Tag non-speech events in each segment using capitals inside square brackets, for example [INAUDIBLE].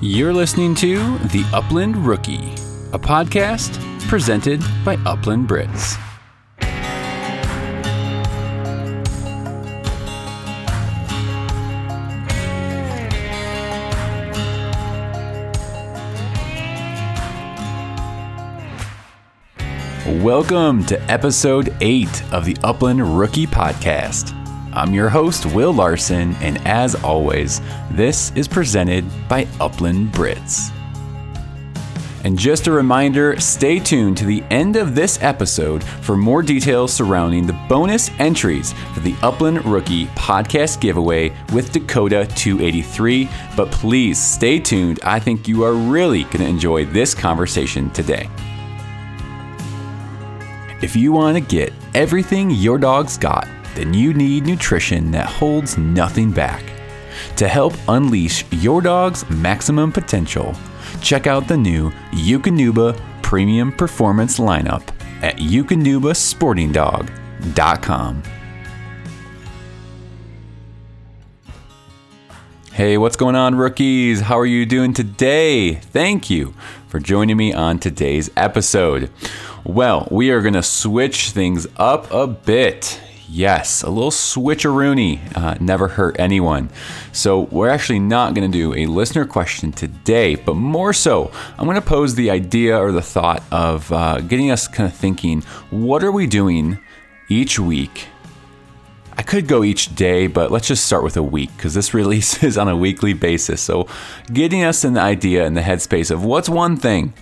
You're listening to The Upland Rookie, a podcast presented by Upland Brits. Welcome to episode 8 of the Upland Rookie Podcast. I'm your host, Will Larson, and as always, this is presented by Upland Brits. And just a reminder stay tuned to the end of this episode for more details surrounding the bonus entries for the Upland Rookie podcast giveaway with Dakota 283. But please stay tuned. I think you are really going to enjoy this conversation today. If you want to get everything your dog's got, then you need nutrition that holds nothing back. To help unleash your dog's maximum potential, check out the new Eukanuba Premium Performance lineup at eukanubasportingdog.com. Hey, what's going on, rookies? How are you doing today? Thank you for joining me on today's episode. Well, we are going to switch things up a bit. Yes, a little switcheroony uh, never hurt anyone. So, we're actually not going to do a listener question today, but more so, I'm going to pose the idea or the thought of uh, getting us kind of thinking what are we doing each week? I could go each day, but let's just start with a week because this release [LAUGHS] is on a weekly basis. So, getting us in the idea in the headspace of what's one thing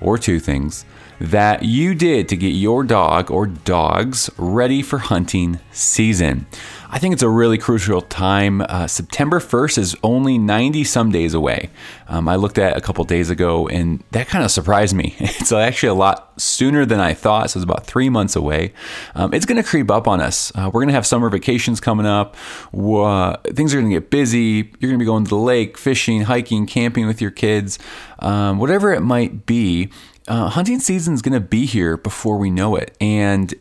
or two things that you did to get your dog or dogs ready for hunting season. I think it's a really crucial time. Uh, September 1st is only 90 some days away. Um, I looked at a couple days ago and that kind of surprised me. [LAUGHS] It's actually a lot sooner than I thought, so it's about three months away. Um, it's going to creep up on us. Uh, we're going to have summer vacations coming up. Uh, things are going to get busy. You're going to be going to the lake, fishing, hiking, camping with your kids, um, whatever it might be uh, hunting season is going to be here before we know it. And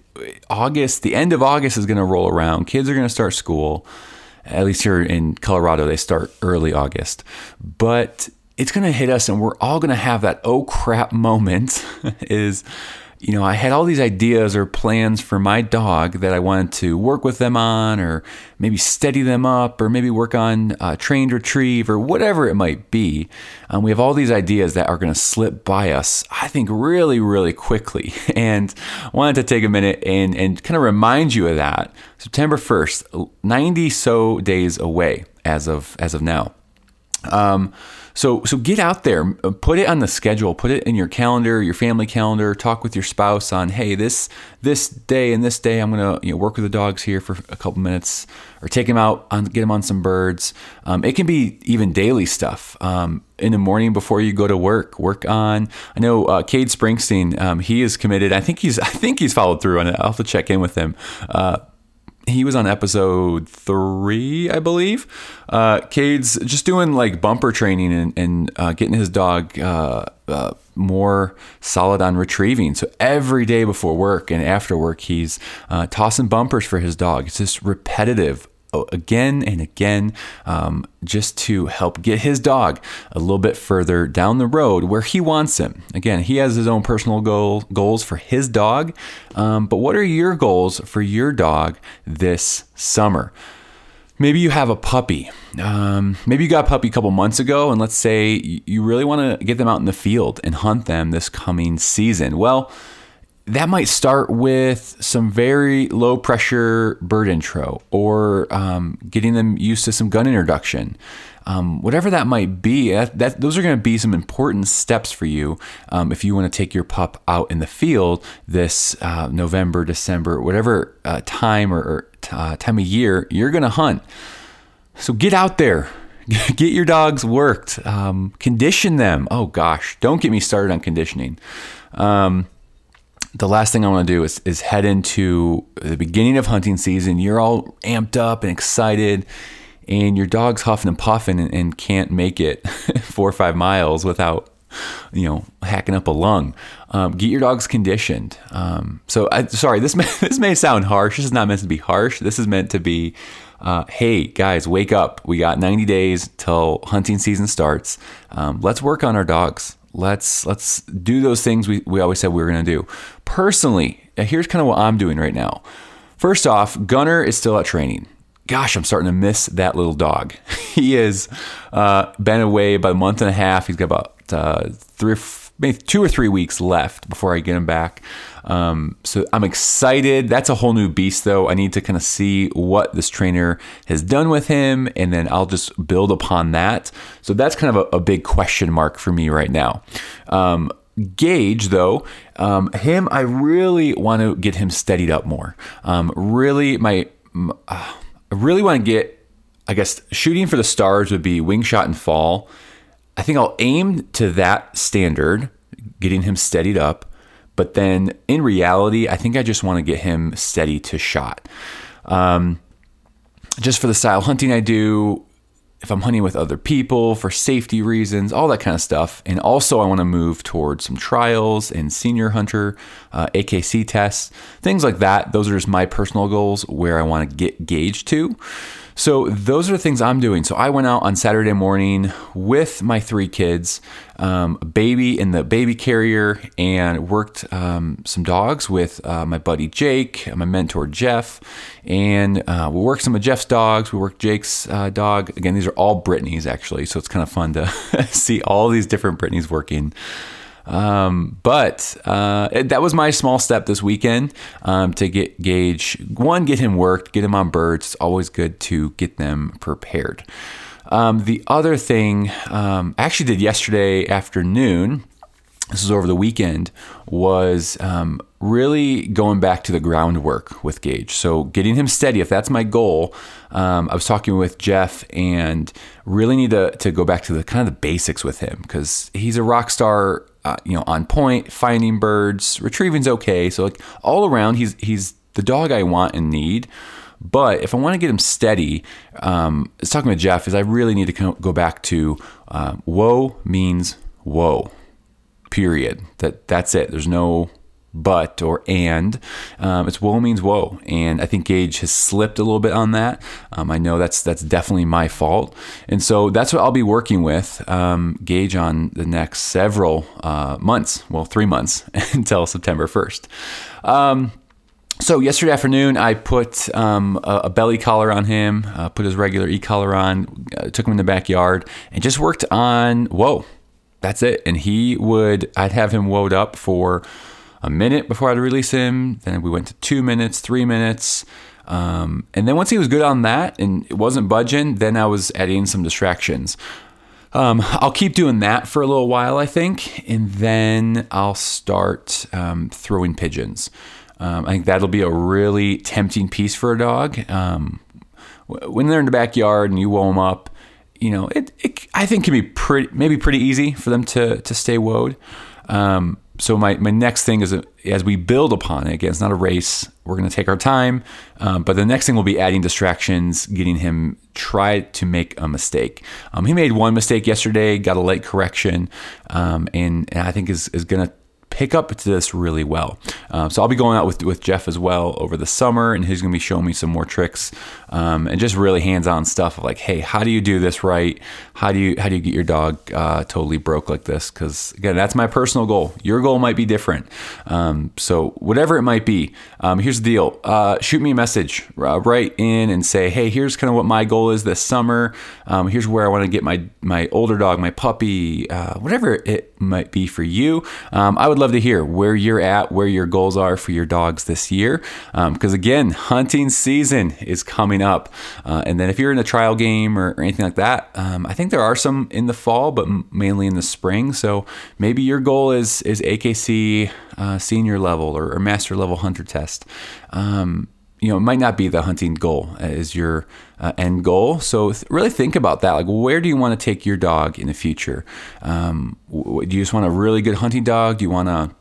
August, the end of August is going to roll around. Kids are going to start school. At least here in Colorado, they start early August. But it's going to hit us, and we're all going to have that oh crap moment [LAUGHS] is you know, I had all these ideas or plans for my dog that I wanted to work with them on, or maybe steady them up, or maybe work on uh, trained retrieve, or whatever it might be. Um, we have all these ideas that are going to slip by us, I think, really, really quickly. [LAUGHS] And I wanted to take a minute and, and kind of remind you of that. September 1st, 90 so days away as of as of now. Um, so so get out there, put it on the schedule, put it in your calendar, your family calendar. Talk with your spouse on, hey, this this day and this day, I'm gonna you know work with the dogs here for a couple minutes, or take them out, on, get them on some birds. Um, it can be even daily stuff. Um, in the morning before you go to work, work on. I know uh, Cade Springsteen, um, he is committed. I think he's I think he's followed through on it. I'll have to check in with him. Uh, he was on episode three, I believe. Uh, Cade's just doing like bumper training and, and uh, getting his dog uh, uh, more solid on retrieving. So every day before work and after work, he's uh, tossing bumpers for his dog. It's just repetitive again and again um, just to help get his dog a little bit further down the road where he wants him. Again, he has his own personal goal, goals for his dog, um, but what are your goals for your dog this summer? Maybe you have a puppy. Um, maybe you got a puppy a couple months ago, and let's say you really want to get them out in the field and hunt them this coming season. Well, that might start with some very low pressure bird intro or um, getting them used to some gun introduction. Um, whatever that might be, that, that those are going to be some important steps for you um, if you want to take your pup out in the field this uh, November, December, whatever uh, time or, or uh, time of year you're going to hunt. So get out there, [LAUGHS] get your dogs worked, um, condition them. Oh gosh, don't get me started on conditioning. Um, the last thing I want to do is, is head into the beginning of hunting season. You're all amped up and excited, and your dog's huffing and puffing and, and can't make it [LAUGHS] four or five miles without you know, hacking up a lung. Um, get your dogs conditioned. Um, so, I, sorry, this may, [LAUGHS] this may sound harsh. This is not meant to be harsh. This is meant to be, uh, hey guys, wake up. We got 90 days till hunting season starts. Um, let's work on our dogs. Let's let's do those things we, we always said we were going to do. Personally, here's kind of what I'm doing right now. First off, Gunner is still at training gosh, I'm starting to miss that little dog. [LAUGHS] he has uh, been away about a month and a half. He's got about uh, three, maybe two or three weeks left before I get him back. Um, so I'm excited. That's a whole new beast, though. I need to kind of see what this trainer has done with him, and then I'll just build upon that. So that's kind of a, a big question mark for me right now. Um, Gage, though, um, him, I really want to get him steadied up more. Um, really, my. Uh, I really want to get, I guess, shooting for the stars would be wing shot and fall. I think I'll aim to that standard, getting him steadied up. But then in reality, I think I just want to get him steady to shot. Um, just for the style hunting I do, if I'm hunting with other people for safety reasons, all that kind of stuff. And also, I want to move towards some trials and senior hunter uh, AKC tests, things like that. Those are just my personal goals where I want to get Gage to. So those are the things I'm doing. So I went out on Saturday morning with my three kids, um, baby in the baby carrier, and worked um, some dogs with uh, my buddy Jake, my mentor Jeff, and uh, we worked some of Jeff's dogs. We worked Jake's uh, dog. Again, these are all Brittany's actually, so it's kind of fun to [LAUGHS] see all these different Brittany's working. Um, but uh, it, that was my small step this weekend um, to get Gage, one, get him worked, get him on birds. It's always good to get them prepared. Um, the other thing um, I actually did yesterday afternoon, this was over the weekend, was um, really going back to the groundwork with Gage. So getting him steady, if that's my goal. Um, I was talking with Jeff and really need to, to go back to the kind of the basics with him because he's a rock star uh, you know, on point, finding birds, retrieving's okay. So like all around, he's he's the dog I want and need. But if I want to get him steady, um, I was talking with Jeff, is I really need to go back to uh, whoa means whoa, period. That that's it. There's no but or and. Um, it's whoa means whoa, and I think Gage has slipped a little bit on that. Um, I know that's that's definitely my fault, and so that's what I'll be working with um, Gage on the next several uh, months. Well, three months [LAUGHS] until September first. Um, so yesterday afternoon, I put um, a, a, belly collar on him, uh, put his regular e collar on, uh, took him in the backyard, and just worked on whoa. That's it. And he would, I'd have him woed up for a minute before I'd release him. Then we went to two minutes, three minutes. Um, and then once he was good on that and it wasn't budging, then I was adding some distractions. Um, I'll keep doing that for a little while, I think, and then I'll start um, throwing pigeons. Um, I think that'll be a really tempting piece for a dog. Um, when they're in the backyard and you woe them up, you know, it, it I think can be pretty, maybe pretty easy for them to to stay woed. Um, so my, my next thing is as we build upon it again it's not a race we're going to take our time um, but the next thing will be adding distractions getting him try to make a mistake. Um, he made one mistake yesterday got a late correction um, and, and, i think is, is going to pick up to this really well. Um, so I'll be going out with with Jeff as well over the summer, and he's going to be showing me some more tricks um, and just really hands-on stuff of like, hey, how do you do this right? How do you how do you get your dog uh, totally broke like this? Because again, that's my personal goal. Your goal might be different. Um, so whatever it might be, um, here's the deal: uh, shoot me a message, uh, write in and say, hey, here's kind of what my goal is this summer. Um, here's where I want to get my my older dog, my puppy, uh, whatever it might be for you. Um, I would love to hear where you're at, where your goals are for your dogs this year. Because um, again, hunting season is coming up. Uh, and then if you're in a trial game or, or anything like that, um, I think there are some in the fall, but mainly in the spring. So maybe your goal is is AKC uh, senior level or, or, master level hunter test. Um, you know, it might not be the hunting goal as your uh, end goal. So th- really think about that. Like, where do you want to take your dog in the future? Um, w- do you just want a really good hunting dog? Do you want to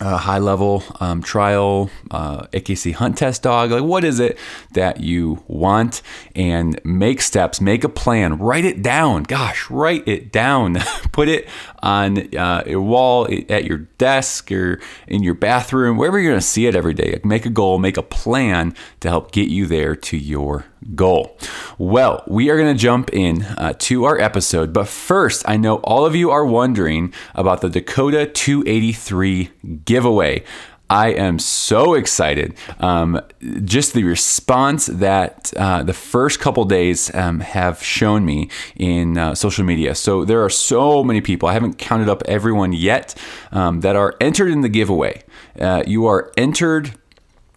a high level um, trial uh, AKC hunt test dog? Like, what is it that you want? And make steps, make a plan, write it down. Gosh, write it down. [LAUGHS] Put it on uh, your wall, at your desk, or in your bathroom, wherever you're going to see it every day. Make a goal, make a plan to help get you there to your goal. Well, we are going to jump in uh, to our episode, but first, I know all of you are wondering about the Dakota 283 giveaway. I am so excited. Um, just the response that uh, the first couple days um, have shown me in uh, social media. So there are so many people, I haven't counted up everyone yet, um, that are entered in the giveaway. Uh, you are entered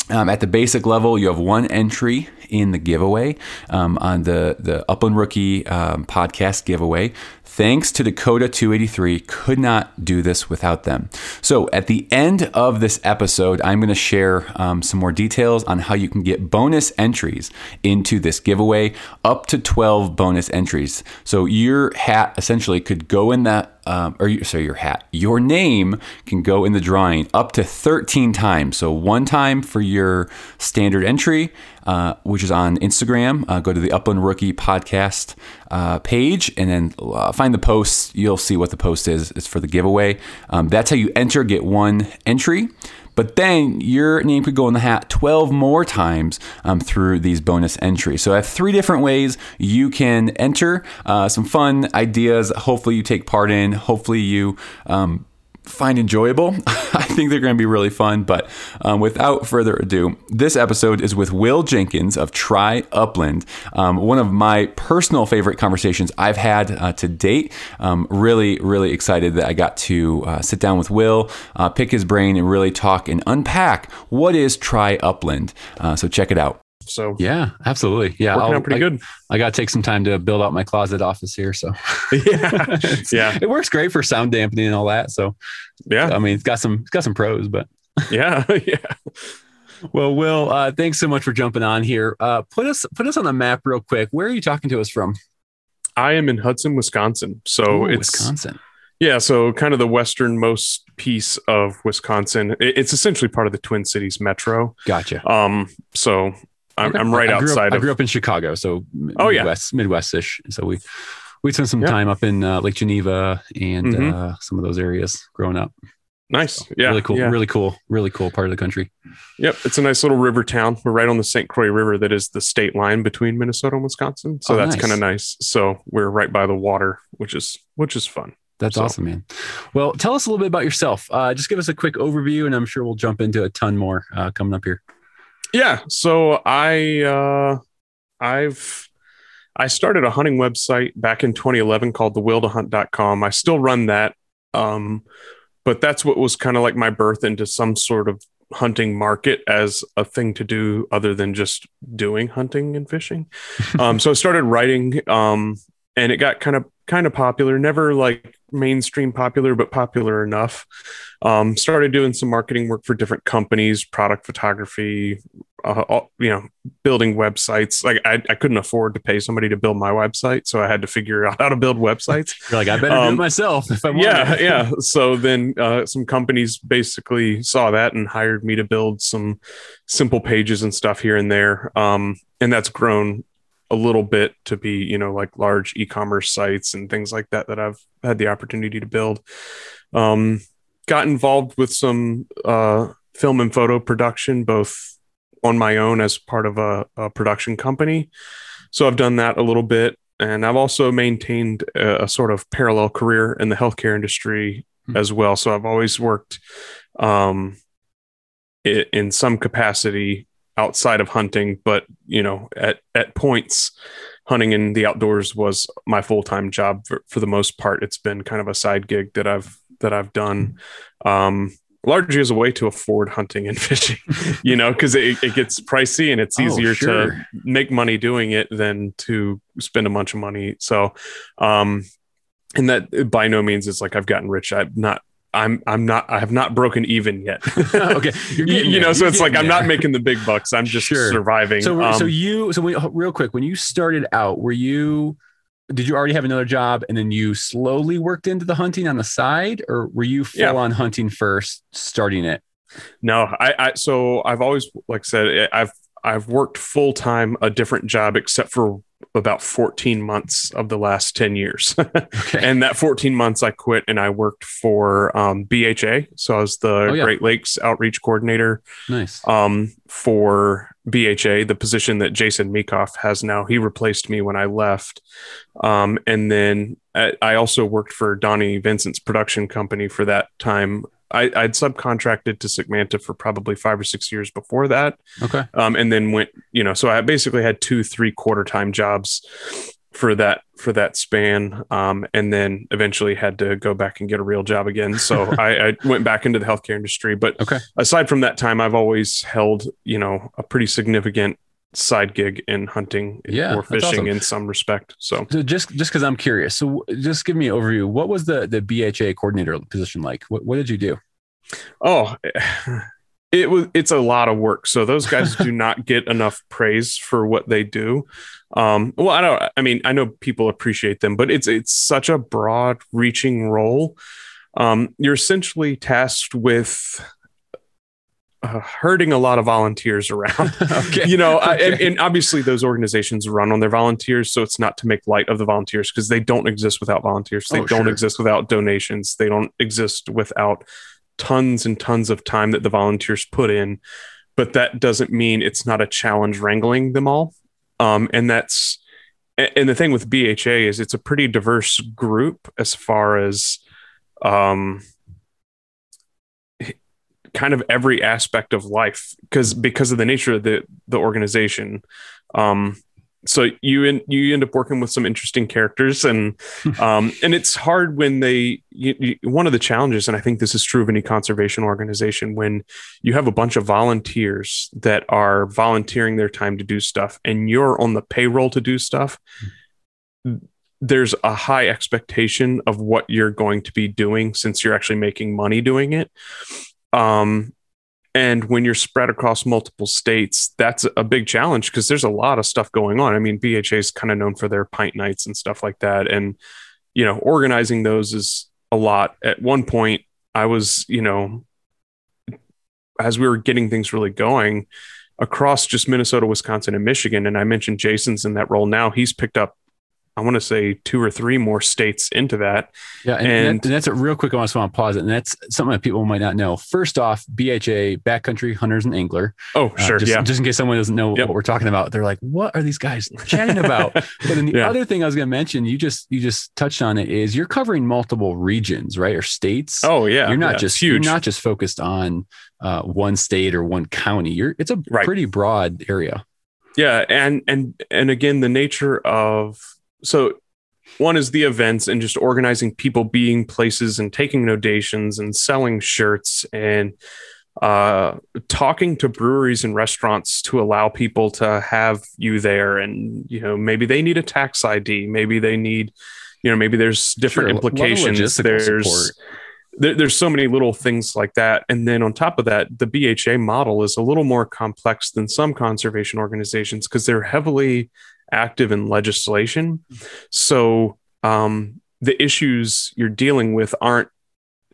um, at the basic level, you have one entry in the giveaway um, on the the Upland Rookie um, podcast giveaway. Thanks to Dakota 283, could not do this without them. So, at the end of this episode, I'm going to share um, some more details on how you can get bonus entries into this giveaway, up to 12 bonus entries. So, your hat essentially could go in that um, or sorry, your hat, your name can go in the drawing up to 13 times. So one time for your standard entry, uh, which is on Instagram. Uh, go to the Upland Rookie podcast uh, page and then uh, find the post. You'll see what the post is. It's for the giveaway. Um, that's how you enter, get one entry. But then your name could go in the hat 12 more times um, through these bonus entries. So I have three different ways you can enter. Uh, some fun ideas. Hopefully you take part in. Hopefully you um, find enjoyable. [LAUGHS] I think they're going to be really fun. But um, without further ado, this episode is with Will Jenkins of Try Upland. Um, one of my personal favorite conversations I've had uh, to date. Um, really, really excited that I got to uh, sit down with Will, uh, pick his brain, and really talk and unpack what is Try Upland. Uh, so check it out. So yeah, absolutely. Yeah, working I'll, out pretty I, good. I got to take some time to build out my closet office here. So [LAUGHS] [LAUGHS] yeah, yeah, it works great for sound dampening and all that. So yeah, I mean, it's got some, it's got some pros, but [LAUGHS] yeah, yeah. Well, Will, uh, thanks so much for jumping on here. Uh, put us put us on the map real quick. Where are you talking to us from? I am in Hudson, Wisconsin. So Ooh, it's Wisconsin. Yeah, so kind of the westernmost piece of Wisconsin. It's essentially part of the Twin Cities metro. Gotcha. Um, so I'm. I'm right I outside. Up, of, I grew up in Chicago, so oh Midwest, yeah, Midwestish. So we we spent some yeah. time up in uh, Lake Geneva and mm-hmm. uh, some of those areas growing up. Nice, so yeah, really cool, yeah. really cool, really cool part of the country. Yep, it's a nice little river town. We're right on the St. Croix River, that is the state line between Minnesota and Wisconsin. So oh, that's nice. kind of nice. So we're right by the water, which is which is fun. That's so. awesome, man. Well, tell us a little bit about yourself. Uh, just give us a quick overview, and I'm sure we'll jump into a ton more uh, coming up here. Yeah. So I uh I've I started a hunting website back in 2011 called the will to thewilltohunt.com. I still run that. Um, but that's what was kind of like my birth into some sort of hunting market as a thing to do other than just doing hunting and fishing. [LAUGHS] um, so I started writing um, and it got kind of kind of popular, never like mainstream popular, but popular enough. Um, started doing some marketing work for different companies, product photography, uh, you know, building websites. Like I, I couldn't afford to pay somebody to build my website, so I had to figure out how to build websites. [LAUGHS] You're like, I better um, do it um, myself. If I want yeah, yeah. [LAUGHS] So then uh, some companies basically saw that and hired me to build some simple pages and stuff here and there. Um, and that's grown a little bit to be you know like large e-commerce sites and things like that that I've had the opportunity to build. Um, got involved with some uh, film and photo production, both on my own as part of a, a, production company. So I've done that a little bit, and I've also maintained a, a sort of parallel career in the healthcare industry mm-hmm. as well. So I've always worked um, in some capacity outside of hunting, but you know, at at points, hunting in the outdoors was my full time job. For, for the most part, it's been kind of a side gig that I've that I've done. Um, largely as a way to afford hunting and [LAUGHS] fishing, [LAUGHS] you know, because it, it gets pricey and it's oh, easier oh, sure. to make money doing it than to spend a bunch of money. So, um, and that by no means is like I've gotten rich. I'm not I'm I'm not I have not broken even yet. [LAUGHS] [LAUGHS] okay, you, you know, so it's like there. I'm not making the big bucks. I'm just sure. surviving. So um, so you so we, real quick when you started out, were you did you already have another job and then you slowly worked into the hunting on the side, or were you full Yeah. on hunting first, starting it? No, I, I so I've always like I said I've I've worked full time a different job except for about 14 months of the last 10 years. [LAUGHS] Okay. and that 14 months I quit and I worked for um, BHA. So I was the Oh, yeah. Great Lakes outreach coordinator nice. um, for BHA, the position that Jason Meekoff has now. He replaced me when I left. Um, and then I, I also worked for Donnie Vincent's production company for that time. I, I'd subcontracted to Segmenta for probably five or six years before that. Okay. Um, and then went, you know, so I basically had two, three quarter time jobs for that for that span um, and then eventually had to go back and get a real job again so [LAUGHS] I, I went back into the healthcare industry but Okay. aside from that time i've always held you know a pretty significant side gig in hunting Yeah, or fishing awesome. in some respect so So just just because I'm curious, so just give me an overview. What was the the BHA coordinator position like? What what did you do? oh [LAUGHS] it was it's a lot of work so those guys do [LAUGHS] not get enough praise for what they do um well i don't i mean i know people appreciate them but it's it's such a broad reaching role um you're essentially tasked with uh, herding a lot of volunteers around. [LAUGHS] Okay. you know I, and, and obviously those organizations run on their volunteers so it's not to make light of the volunteers because they don't exist without volunteers. They Oh, don't sure. exist without donations. They don't exist without tons and tons of time that the volunteers put in. But that doesn't mean it's not a challenge wrangling them all. Um, and that's and the thing with bha is it's a pretty diverse group as far as um, kind of every aspect of life because because of the nature of the the organization. Um so you end you end up working with some interesting characters and [LAUGHS] um and it's hard when they you, you, one of the challenges and i think this is true of any conservation organization when you have a bunch of volunteers that are volunteering their time to do stuff and you're on the payroll to do stuff there's a high expectation of what you're going to be doing since you're actually making money doing it um and when you're spread across multiple states that's a big challenge because there's a lot of stuff going on. I mean bha is kind of known for their pint nights and stuff like that. And you know organizing those is a lot. At one point i was you know as we were getting things really going across just minnesota wisconsin and michigan and i mentioned jason's in that role now he's picked up i want to say two or three more states into that Yeah, and, and, that- and that's a real quick. I just want to pause it, and that's something that people might not know. First off, BHA Backcountry Hunters and Angler. oh Uh, sure just, yeah just in case someone doesn't know Yep. what we're talking about, they're like, "What are these guys chatting about?" [LAUGHS] but then the Yeah. other thing I was going to mention, you just you just touched on it, is you're covering multiple regions, right, or states. oh yeah you're not yeah, just huge you're not just focused on uh, one state or one county. You're it's a Right. pretty broad area. yeah and and and again the nature of so one is the events and just organizing people being places and taking donations and selling shirts and uh talking to breweries and restaurants to allow people to have you there. And you know maybe they need a tax id maybe they need you know maybe there's different Sure, a lot of implications there's there, there's so many little things like that. And then on top of that, the BHA model is a little more complex than some conservation organizations because they're heavily active in legislation. So um, the issues you're dealing with aren't,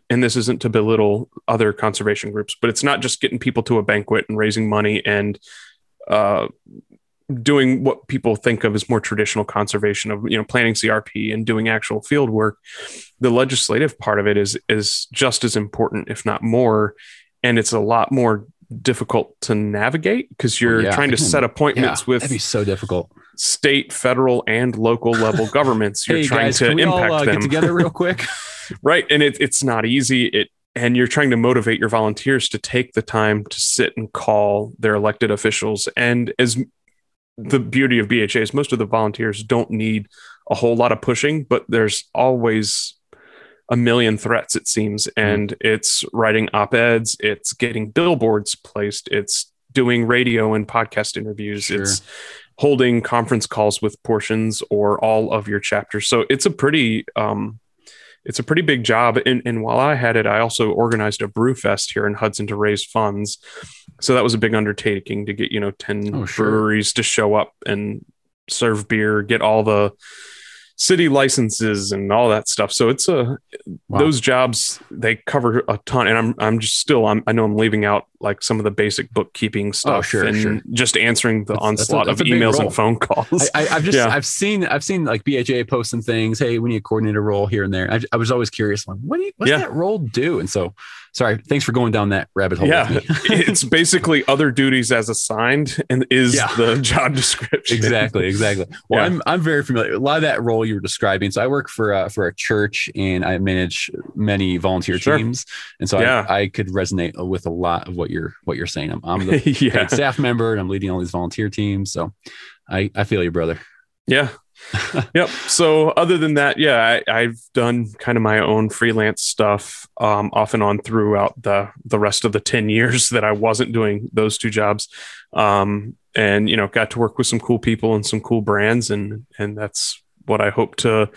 and this isn't to belittle other conservation groups, but it's not just getting people to a banquet and raising money and uh, doing what people think of as more traditional conservation of you know planting CRP and doing actual field work the legislative part of it is is just as important if not more and it's a lot more difficult to navigate because you're yeah. trying to set [LAUGHS] Yeah, appointments with that'd be so difficult. State federal and local level [LAUGHS] governments you're hey trying guys, to can we impact all uh, them. get together real [LAUGHS] quick? right and it, it's not easy. It and you're trying to motivate your volunteers to take the time to sit and call their elected officials. And as the beauty of bha is most of the volunteers don't need a whole lot of pushing but there's always a million threats it seems. And it's writing op-eds it's getting billboards placed it's doing radio and podcast interviews Sure. it's holding conference calls with portions or all of your chapters. So it's a pretty um it's a pretty big job. And, and while i had it i also organized a brew fest here in hudson to raise funds. So that was a big undertaking to get you know 10 Oh, sure. breweries to show up and serve beer get all the city licenses and all that stuff. So it's a wow. those jobs they cover a ton. And I'm I'm just still I'm I know I'm leaving out like some of the basic bookkeeping oh, stuff oh, sure, and sure. just answering the that's, onslaught that's a, of emails and phone calls. I, have just yeah. I've seen I've seen like BHA posting things. Hey, we need a coordinator role here and there. I, I was always curious, like, what do you, what's yeah. that role do? And so sorry thanks for going down that rabbit hole yeah [LAUGHS] it's basically other duties as assigned and is yeah. the [LAUGHS] job description exactly exactly well yeah. i'm i'm very familiar a lot of that role you were describing so i work for uh, for a church and i manage many volunteer sure. teams and so yeah. I, I, could resonate with a lot of what you're what you're saying i'm, I'm [LAUGHS] the yeah. staff member and i'm leading all these volunteer teams so i i feel you brother yeah [LAUGHS] yep. So other than that, yeah, I, have done kind of my own freelance stuff um, off and on throughout the the rest of the ten years that I wasn't doing those two jobs, um, and you know, got to work with some cool people and some cool brands, and and that's what I hope to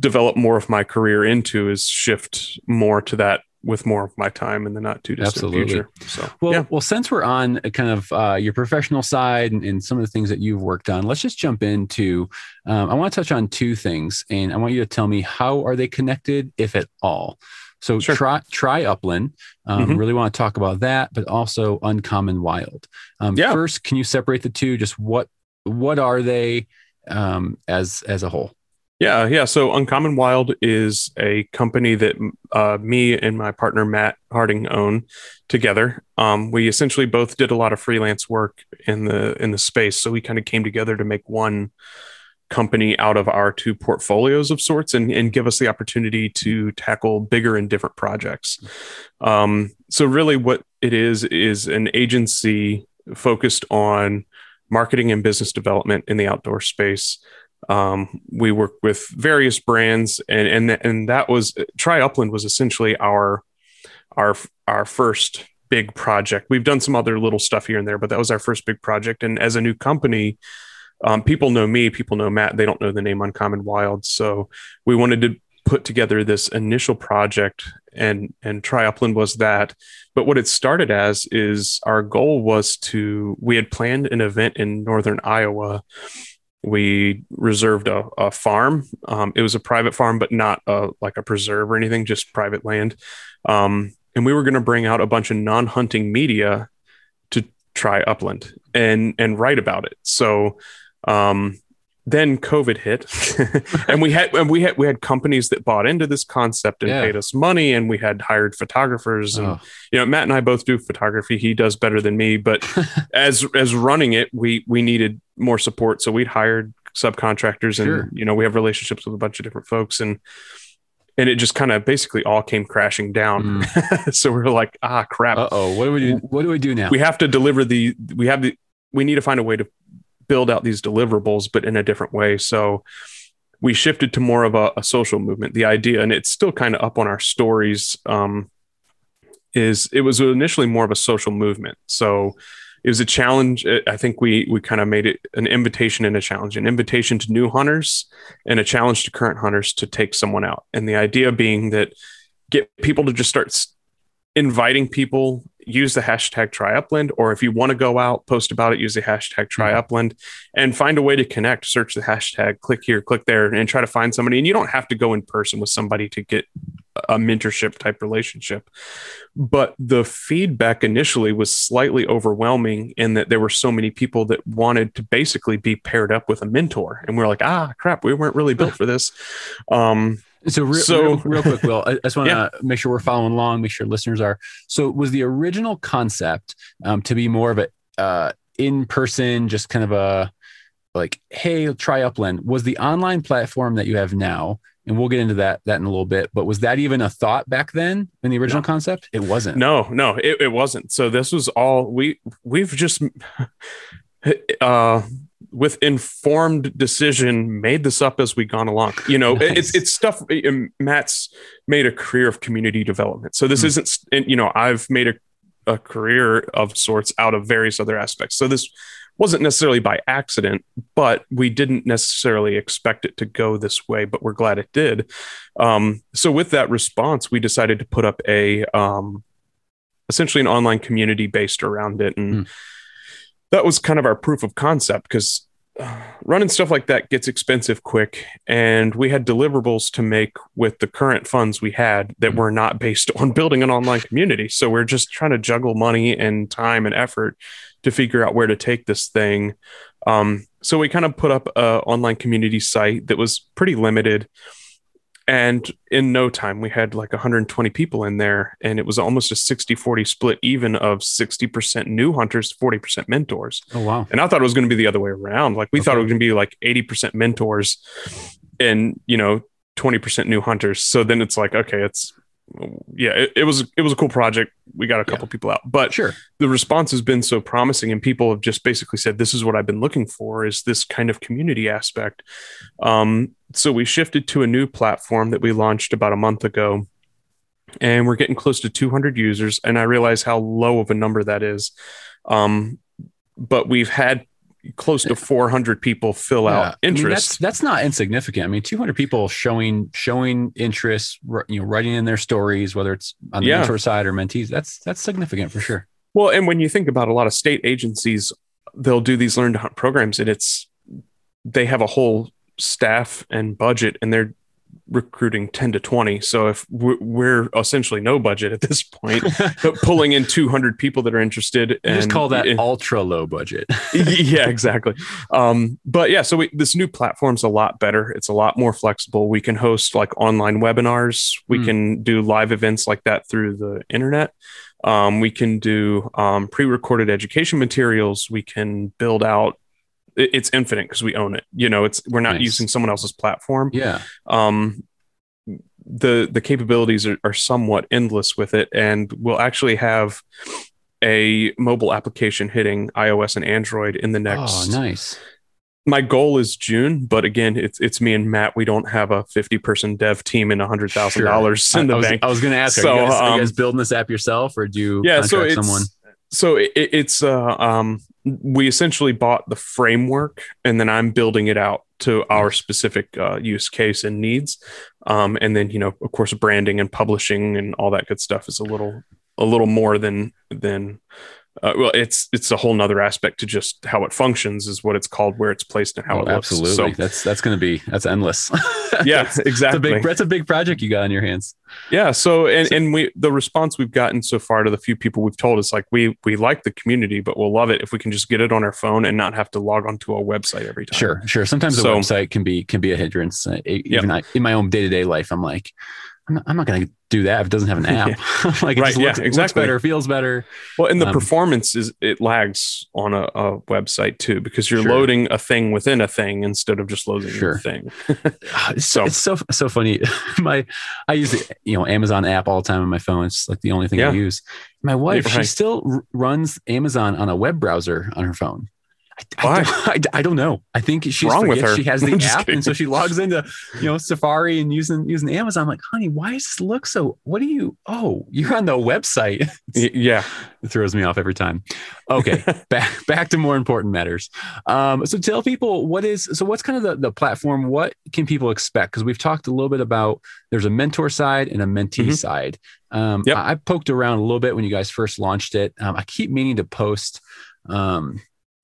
develop more of my career into is shift more to that with more of my time in the not too distant Absolutely. future. So, well, yeah. well, since we're on kind of uh, your professional side and, and, some of the things that you've worked on, let's just jump into. Um, I want to touch on two things, and I want you to tell me how are they connected, if at all. So sure. try try Upland. Um, mm-hmm. Really want to talk about that, but also Uncommon Wild. Um, yeah. First, can you separate the two? Just what what are they um, as as a whole? Yeah, yeah. So Uncommon Wild is a company that uh, me and my partner Matt Harding own together. Um, we essentially both did a lot of freelance work in the in the space, so we kind of came together to make one company out of our two portfolios of sorts and, and give us the opportunity to tackle bigger and different projects. Um, so really, what it is is an agency focused on marketing and business development in the outdoor space. Um, we work with various brands, and and and that was Try Upland was essentially our our our first big project. We've done some other little stuff here and there, but that was our first big project. And as a new company, um, people know me, people know Matt. They don't know the name Uncommon Wild, so we wanted to put together this initial project and and try upland was that but what it started as is our goal was to we had planned an event in northern iowa we reserved a, a farm. Um, it was a private farm, but not a, like a preserve or anything, just private land. Um, and we were going to bring out a bunch of non-hunting media to try upland and and write about it. So um, then COVID hit, [LAUGHS] and we had and we had we had companies that bought into this concept and yeah. paid us money, and we had hired photographers, and oh. you know Matt and I both do photography. He does better than me, but [LAUGHS] as as running it, we we needed more support, so we'd hired subcontractors, and sure. you know we have relationships with a bunch of different folks, and and it just kind of basically all came crashing down. Mm. [LAUGHS] so we are like, ah, crap. oh, what do we do? What do we do now? We have to deliver the. We have the. We need to find a way to build out these deliverables, but in a different way. So we shifted to more of a, a social movement. The idea, and it's still kind of up on our stories, um, is it was initially more of a social movement. So it was a challenge. I think we we kind of made it an invitation and a challenge, an invitation to new hunters and a challenge to current hunters to take someone out. And the idea being that get people to just start inviting people use the hashtag try upland or if you want to go out post about it use the hashtag try mm-hmm. upland and find a way to connect. Search the hashtag click here click there and try to find somebody. And you don't have to go in person with somebody to get a mentorship type relationship. But the feedback initially was slightly overwhelming in that there were so many people that wanted to basically be paired up with a mentor. And we we're like ah crap we weren't really built [LAUGHS] for this. Um so, re- so real, real, quick, Will, I just want to [LAUGHS] yeah. make sure we're following along, make sure listeners are. So, was the original concept um, to be more of a uh, in person, just kind of a like, hey, try Upland? Was the online platform that you have now, and we'll get into that that in a little bit. But was that even a thought back then in the original no. concept? It wasn't. No, no, it, it wasn't. So this was all we we've just [LAUGHS] uh with informed decision made this up as we gone along. You know nice. it's it's stuff matt's made a career of community development. So this mm. isn't you know i've made a, a career of sorts out of various other aspects. So this wasn't necessarily by accident but we didn't necessarily expect it to go this way but we're glad it did. Um, so with that response we decided to put up a um, essentially an online community based around it and mm that was kind of our proof of concept because running stuff like that gets expensive quick and we had deliverables to make with the current funds we had that were not based [LAUGHS] on building an online community. So we're just trying to juggle money and time and effort to figure out where to take this thing. Um, so we kind of put up a online community site that was pretty limited and in no time we had like 120 people in there and it was almost a 60 40 split even of 60% new hunters 40% mentors. Oh wow. And i thought it was going to be the other way around. Like we okay. thought it was going to be like 80% mentors and you know 20% new hunters. So then it's like okay it's yeah, it, it, was it was a cool project. We got a couple yeah. people out, but sure, the response has been so promising, and people have just basically said, "This is what I've been looking for: is this kind of community aspect." Um, so we shifted to a new platform that we launched about a month ago, and we're getting close to 200 users. And I realize how low of a number that is, um, but we've had close to 400 people fill yeah. out interest. I mean, that's that's not insignificant. I mean, 200 people showing showing interest, you know, writing in their stories, whether it's on the yeah. mentor side or mentees. That's that's significant for sure. Well, and when you think about a lot of state agencies, they'll do these learn to hunt programs, and it's they have a whole staff and budget, and they're recruiting 10 to 20 so if we're, essentially no budget at this point but pulling in 200 people that are interested and just call that ultra low budget. [LAUGHS] Yeah exactly. Um, but yeah so we, this new platform's a lot better. It's a lot more flexible. We can host like online webinars. We mm. can do live events like that through the internet. Um, we can do um, pre-recorded education materials. We can build out it's infinite because we own it. You know, it's we're not nice. using someone else's platform. Yeah. Um, the the capabilities are, are somewhat endless with it, and we'll actually have a mobile application hitting iOS and Android in the next. Oh, nice. My goal is June, but again, it's it's me and Matt. We don't have a fifty person dev team and a hundred thousand sure. dollars in the I was, bank. I was going to ask, so, are, you guys, um, are you guys building this app yourself, or do you yeah, so someone? So it, it's uh, um, we essentially bought the framework and then I'm building it out to our specific uh, use case and needs. Um, and then, you know, of course, branding and publishing and all that good stuff is a little, a little more than, than uh, well, it's it's a whole nother aspect to just how it functions is what it's called, where it's placed, and how oh, it looks. Absolutely, so, that's that's going to be that's endless. [LAUGHS] yeah, that's, exactly. That's a, big, that's a big project you got on your hands. Yeah. So and so, and we the response we've gotten so far to the few people we've told is like we we like the community, but we'll love it if we can just get it on our phone and not have to log onto a website every time. Sure, sure. Sometimes so, website can be can be a hindrance. Uh, even yep. I, in my own day to day life, I'm like, I'm not, I'm not going to do that if it doesn't have an app. [LAUGHS] [LAUGHS] like, it right, yeah, looks, exactly. looks better, feels better. Well, and the um, performance is it lags on a, a website too because you're sure. loading a thing within a thing instead of just loading sure. a thing. [LAUGHS] so it's so so funny. my I use the you know Amazon app all the time on my phone. It's like the only thing yeah. I use. My wife, right. she still r- runs Amazon on a web browser on her phone. I, I, don't, [LAUGHS] I, I, don't know. I think she's wrong with her. She has the [LAUGHS] app, and so she logs into you know Safari and using using Amazon. I'm like, honey, why does this look so? What do you? Oh, you're on the website. [LAUGHS] yeah, it throws me off every time. Okay, back back to more important matters. Um, so tell people what is so what's kind of the the platform? What can people expect? Because we've talked a little bit about there's a mentor side and a mentee mm-hmm. side. Um, yep. I, I, poked around a little bit when you guys first launched it. Um, I keep meaning to post. Um,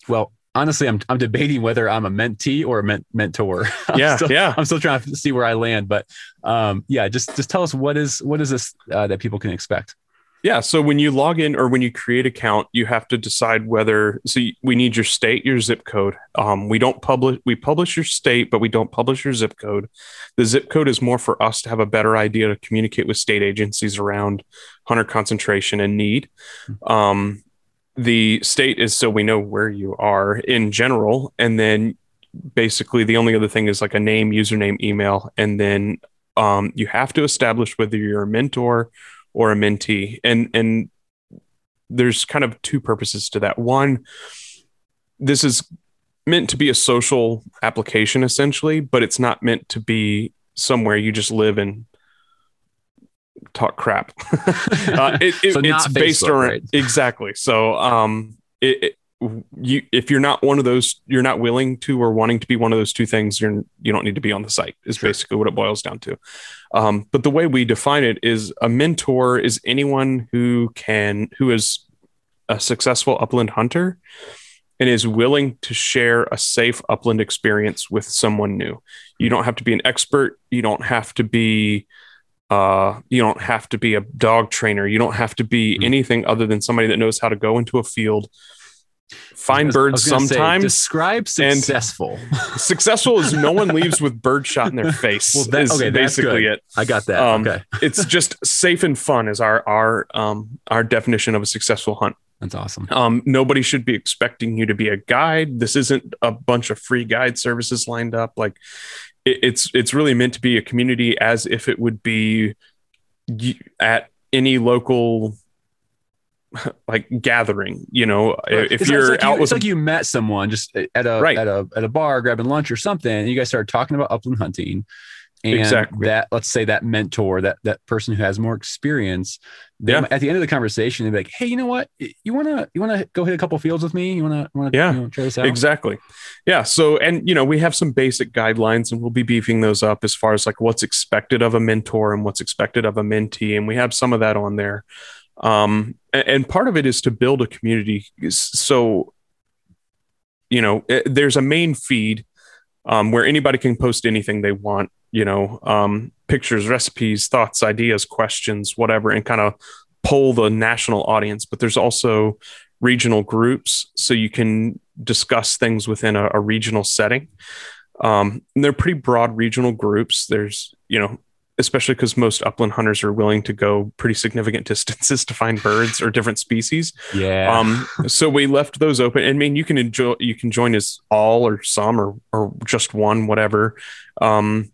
well, honestly, I'm I'm debating whether I'm a mentee or a ment- mentor. [LAUGHS] yeah, still, yeah. I'm still trying to see where I land, but um, yeah, just just tell us what is what is this uh, that people can expect. Yeah, so when you log in or when you create account, you have to decide whether. So we need your state, your zip code. Um, we don't publish. We publish your state, but we don't publish your zip code. The zip code is more for us to have a better idea to communicate with state agencies around hunter concentration and need. Hmm. Um, the state is so we know where you are in general. And then basically the only other thing is like a name username email and then um, you have to establish whether you're a mentor or a mentee. And and there's kind of two purposes to that. One this is meant to be a social application essentially but it's not meant to be somewhere you just live and talk crap. [LAUGHS] uh, it, it, so it's based Facebook, around right? exactly. So, um, it, you if you're not one of those, you're not willing to or wanting to be one of those two things. You're you don't need to be on the site. Is sure. basically what it boils down to. Um, but the way we define it is a mentor is anyone who can who is a successful upland hunter and is willing to share a safe upland experience with someone new. You don't have to be an expert. You don't have to be uh, you don't have to be a dog trainer. You don't have to be mm-hmm. anything other than somebody that knows how to go into a field, find birds sometimes. Say, describe successful. [LAUGHS] successful is no one leaves with bird shot in their [LAUGHS] face. well, that, okay, basically it. I got that. Um, okay, [LAUGHS] it's just safe and fun is our our um our definition of a successful hunt. That's awesome. Um, nobody should be expecting you to be a guide. This isn't a bunch of free guide services lined up. Like it, it's it's really meant to be a community as if it would be at any local [LAUGHS] like gathering you know right. if it's you're like out you, with it's like you met someone just at a right. at a at a bar grabbing lunch or something and you guys started talking about upland hunting and exactly. that let's say that mentor that that person who has more experience yeah. at the end of the conversation they'd be like hey you know what? You want to you want to go hit a couple fields with me? You want to want to yeah. you know, try this out? Exactly. Yeah so and you know we have some basic guidelines and we'll be beefing those up as far as like what's expected of a mentor and what's expected of a mentee and we have some of that on there. Um and, and part of it is to build a community so you know eh, there's a main feed um, where anybody can post anything they want you know, um, pictures, recipes, thoughts, ideas, questions, whatever, and kind of poll the national audience. But there's also regional groups, so you can discuss things within a, a regional setting. Um, they're pretty broad regional groups. There's, you know, especially because most upland hunters are willing to go pretty significant [LAUGHS] distances to find birds or different species. Yeah. Um, so we left those open. I mean, you can enjoy, you can join as all or some or or just one, whatever. Um,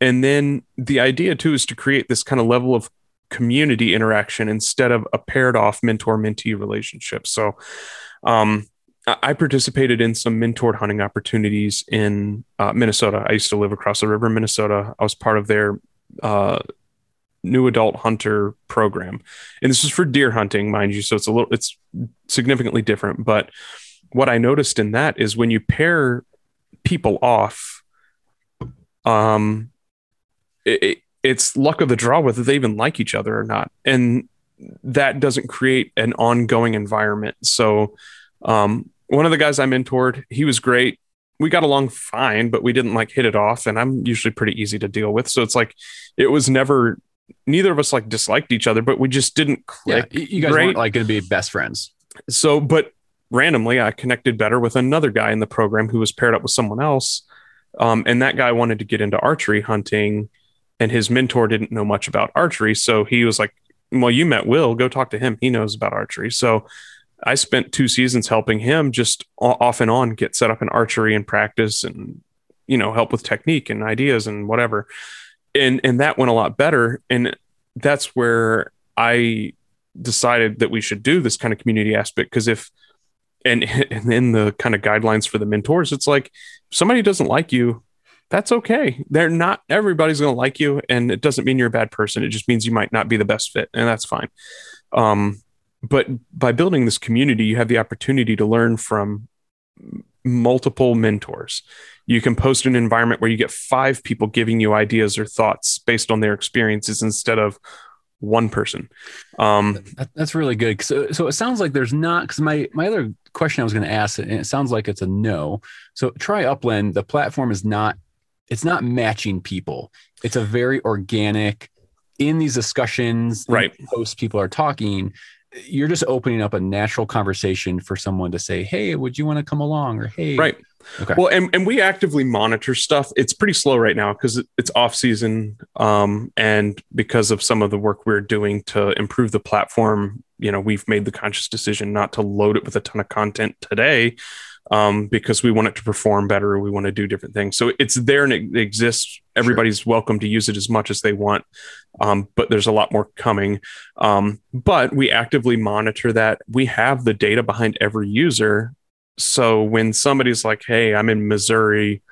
and then the idea too is to create this kind of level of community interaction instead of a paired off mentor mentee relationship. So, um, I participated in some mentored hunting opportunities in uh, Minnesota. I used to live across the river in Minnesota. I was part of their uh, new adult hunter program, and this is for deer hunting, mind you. So it's a little, it's significantly different. But what I noticed in that is when you pair people off, um, it, it's luck of the draw whether they even like each other or not, and that doesn't create an ongoing environment. So, um, one of the guys I mentored, he was great. We got along fine, but we didn't like hit it off. And I'm usually pretty easy to deal with. So it's like it was never neither of us like disliked each other, but we just didn't click. Yeah, you guys great. weren't like going to be best friends. So, but randomly, I connected better with another guy in the program who was paired up with someone else, um, and that guy wanted to get into archery hunting, and his mentor didn't know much about archery. So he was like, Well, you met Will, go talk to him. He knows about archery. So I spent two seasons helping him just off and on get set up in archery and practice and, you know, help with technique and ideas and whatever. And, and that went a lot better. And that's where I decided that we should do this kind of community aspect. Cause if, and, [LAUGHS] and in the kind of guidelines for the mentors, it's like, if somebody doesn't like you, that's okay. They're not everybody's going to like you, and it doesn't mean you're a bad person. It just means you might not be the best fit, and that's fine. Um, but by building this community, you have the opportunity to learn from multiple mentors. You can post an environment where you get five people giving you ideas or thoughts based on their experiences instead of one person. Um, that, that's really good. So, so it sounds like there's not because my my other question I was going to ask, and it sounds like it's a no. So try Upland. The platform is not it's not matching people. It's a very organic in these discussions, right? Post people are talking. You're just opening up a natural conversation for someone to say, "Hey, would you want to come along?" or "Hey, right." Okay. Well, and, and we actively monitor stuff. It's pretty slow right now because it's off season, um, and because of some of the work we're doing to improve the platform. You know, we've made the conscious decision not to load it with a ton of content today um, because we want it to perform better. We want to do different things. So it's there and it exists. Everybody's sure. welcome to use it as much as they want, um, but there's a lot more coming. Um, but we actively monitor that. We have the data behind every user. So when somebody's like, "Hey, I'm in Missouri,"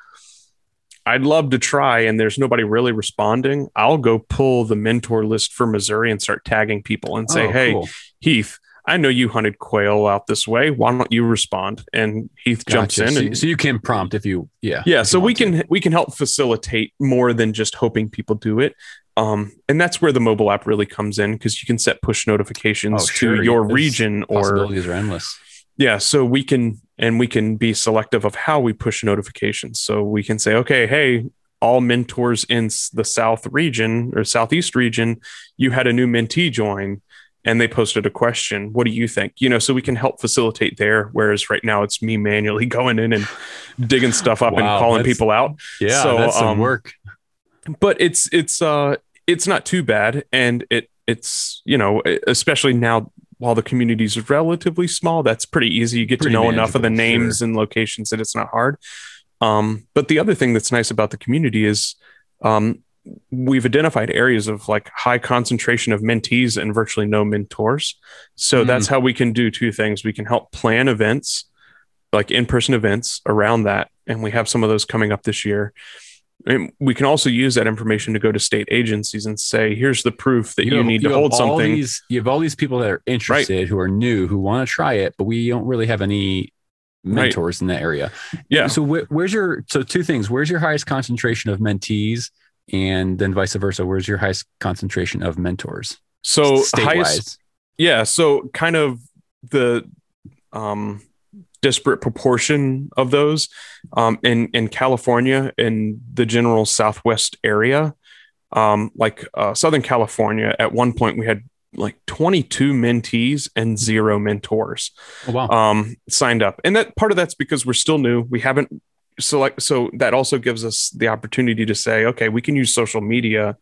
I'd love to try, and there's nobody really responding. I'll go pull the mentor list for Missouri and start tagging people and say, oh, "Hey, cool. Heath." I know you hunted quail out this way. Why don't you respond? And Heath gotcha. jumps in, so, and so you can prompt if you, yeah, yeah. So we can to. we can help facilitate more than just hoping people do it. Um, and that's where the mobile app really comes in because you can set push notifications oh, sure. to your There's region or possibilities are endless. Yeah, so we can and we can be selective of how we push notifications. So we can say, okay, hey, all mentors in the South region or Southeast region, you had a new mentee join and they posted a question. What do you think? You know, so we can help facilitate there. Whereas right now it's me manually [LAUGHS] going in and digging stuff up wow, and calling people out. Yeah, so, that's some um, work. But it's it's uh it's not too bad, and it it's you know especially now while the community is relatively small, that's pretty easy. You get pretty to know enough of the names sure. and locations that it's not hard. Um, but the other thing that's nice about the community is um, we've identified areas of like high concentration of mentees and virtually no mentors. So mm. that's how we can do two things. We can help plan events, like in person events around that. And we have some of those coming up this year. And we can also use that information to go to state agencies and say, here's the proof that you, you have, need you to hold something. These, you have all these people that are interested, right. who are new, who want to try it, but we don't really have any mentors right. in that area. Yeah. So wh- where's your, so two things, where's your highest concentration of mentees? And then vice versa, where's your highest concentration of mentors? So highest, yeah. So kind of the, um, disparate proportion of those um, in in California in the general Southwest area. Um, like uh, Southern California, at one point we had like 22 mentees and zero mentors oh, wow. um, signed up, and that part of that's because we're still new. We haven't select, so that also gives us the opportunity to say, okay, we can use social media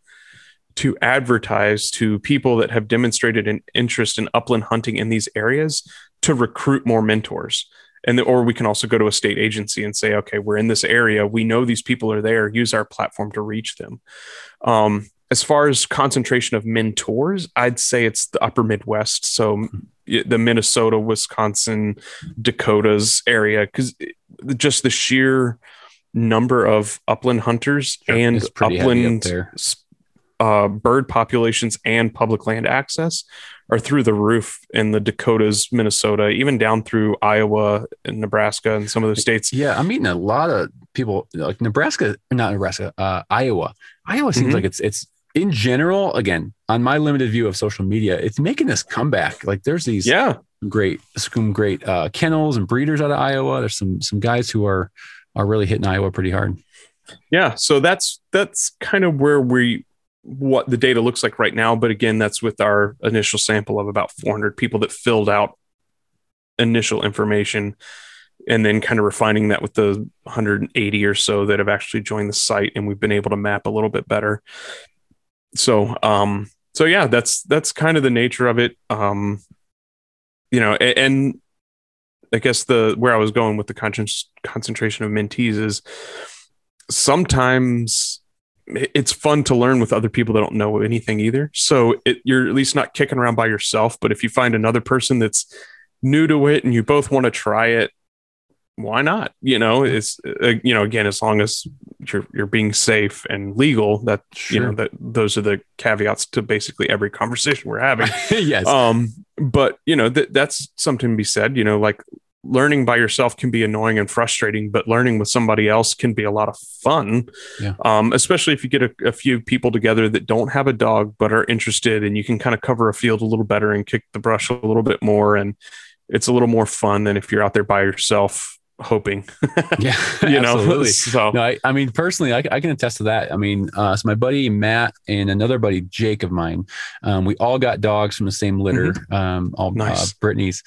to advertise to people that have demonstrated an interest in upland hunting in these areas to recruit more mentors. And the, or we can also go to a state agency and say okay we're in this area. We know these people are there. Use our platform to reach them. Um, as far as concentration of mentors i'd say it's the upper midwest. So the minnesota wisconsin dakotas area because just the sheer number of upland hunters sure, and upland uh, bird populations and public land access are through the roof in the Dakotas, Minnesota, even down through Iowa and Nebraska and some of the states. Yeah, I'm meeting a lot of people like Nebraska, not Nebraska, uh, Iowa. Iowa seems mm-hmm. like it's it's in general. Again, on my limited view of social media, it's making this comeback. Like there's these yeah great some great uh, kennels and breeders out of Iowa. There's some some guys who are are really hitting Iowa pretty hard. Yeah, so that's that's kind of where we what the data looks like right now. But again, that's with our initial sample of about 400 people that filled out initial information and then kind of refining that with the 180 or so that have actually joined the site and we've been able to map a little bit better so um so yeah that's that's kind of the nature of it um you know and, and i guess the where i was going with the con- concentration of mentees is sometimes it's fun to learn with other people that don't know anything either. So it, you're at least not kicking around by yourself. But if you find another person that's new to it and you both want to try it, why not? You know, it's uh, you know again as long as you're you're being safe and legal. That sure. you know that those are the caveats to basically every conversation we're having. [LAUGHS] yes. Um, but you know that that's something to be said. You know, like learning by yourself can be annoying and frustrating, but learning with somebody else can be a lot of fun. Yeah. Um, especially if you get a, a, few people together that don't have a dog but are interested, and you can kind of cover a field a little better and kick the brush a little bit more, and it's a little more fun than if you're out there by yourself hoping. [LAUGHS] yeah, [LAUGHS] you know. [LAUGHS] So no, I, I, mean, personally, I, I, can attest to that. I mean, uh, so my buddy Matt and another buddy Jake of mine, um, we all got dogs from the same litter, mm-hmm. um, all uh, nice. uh, Brittany's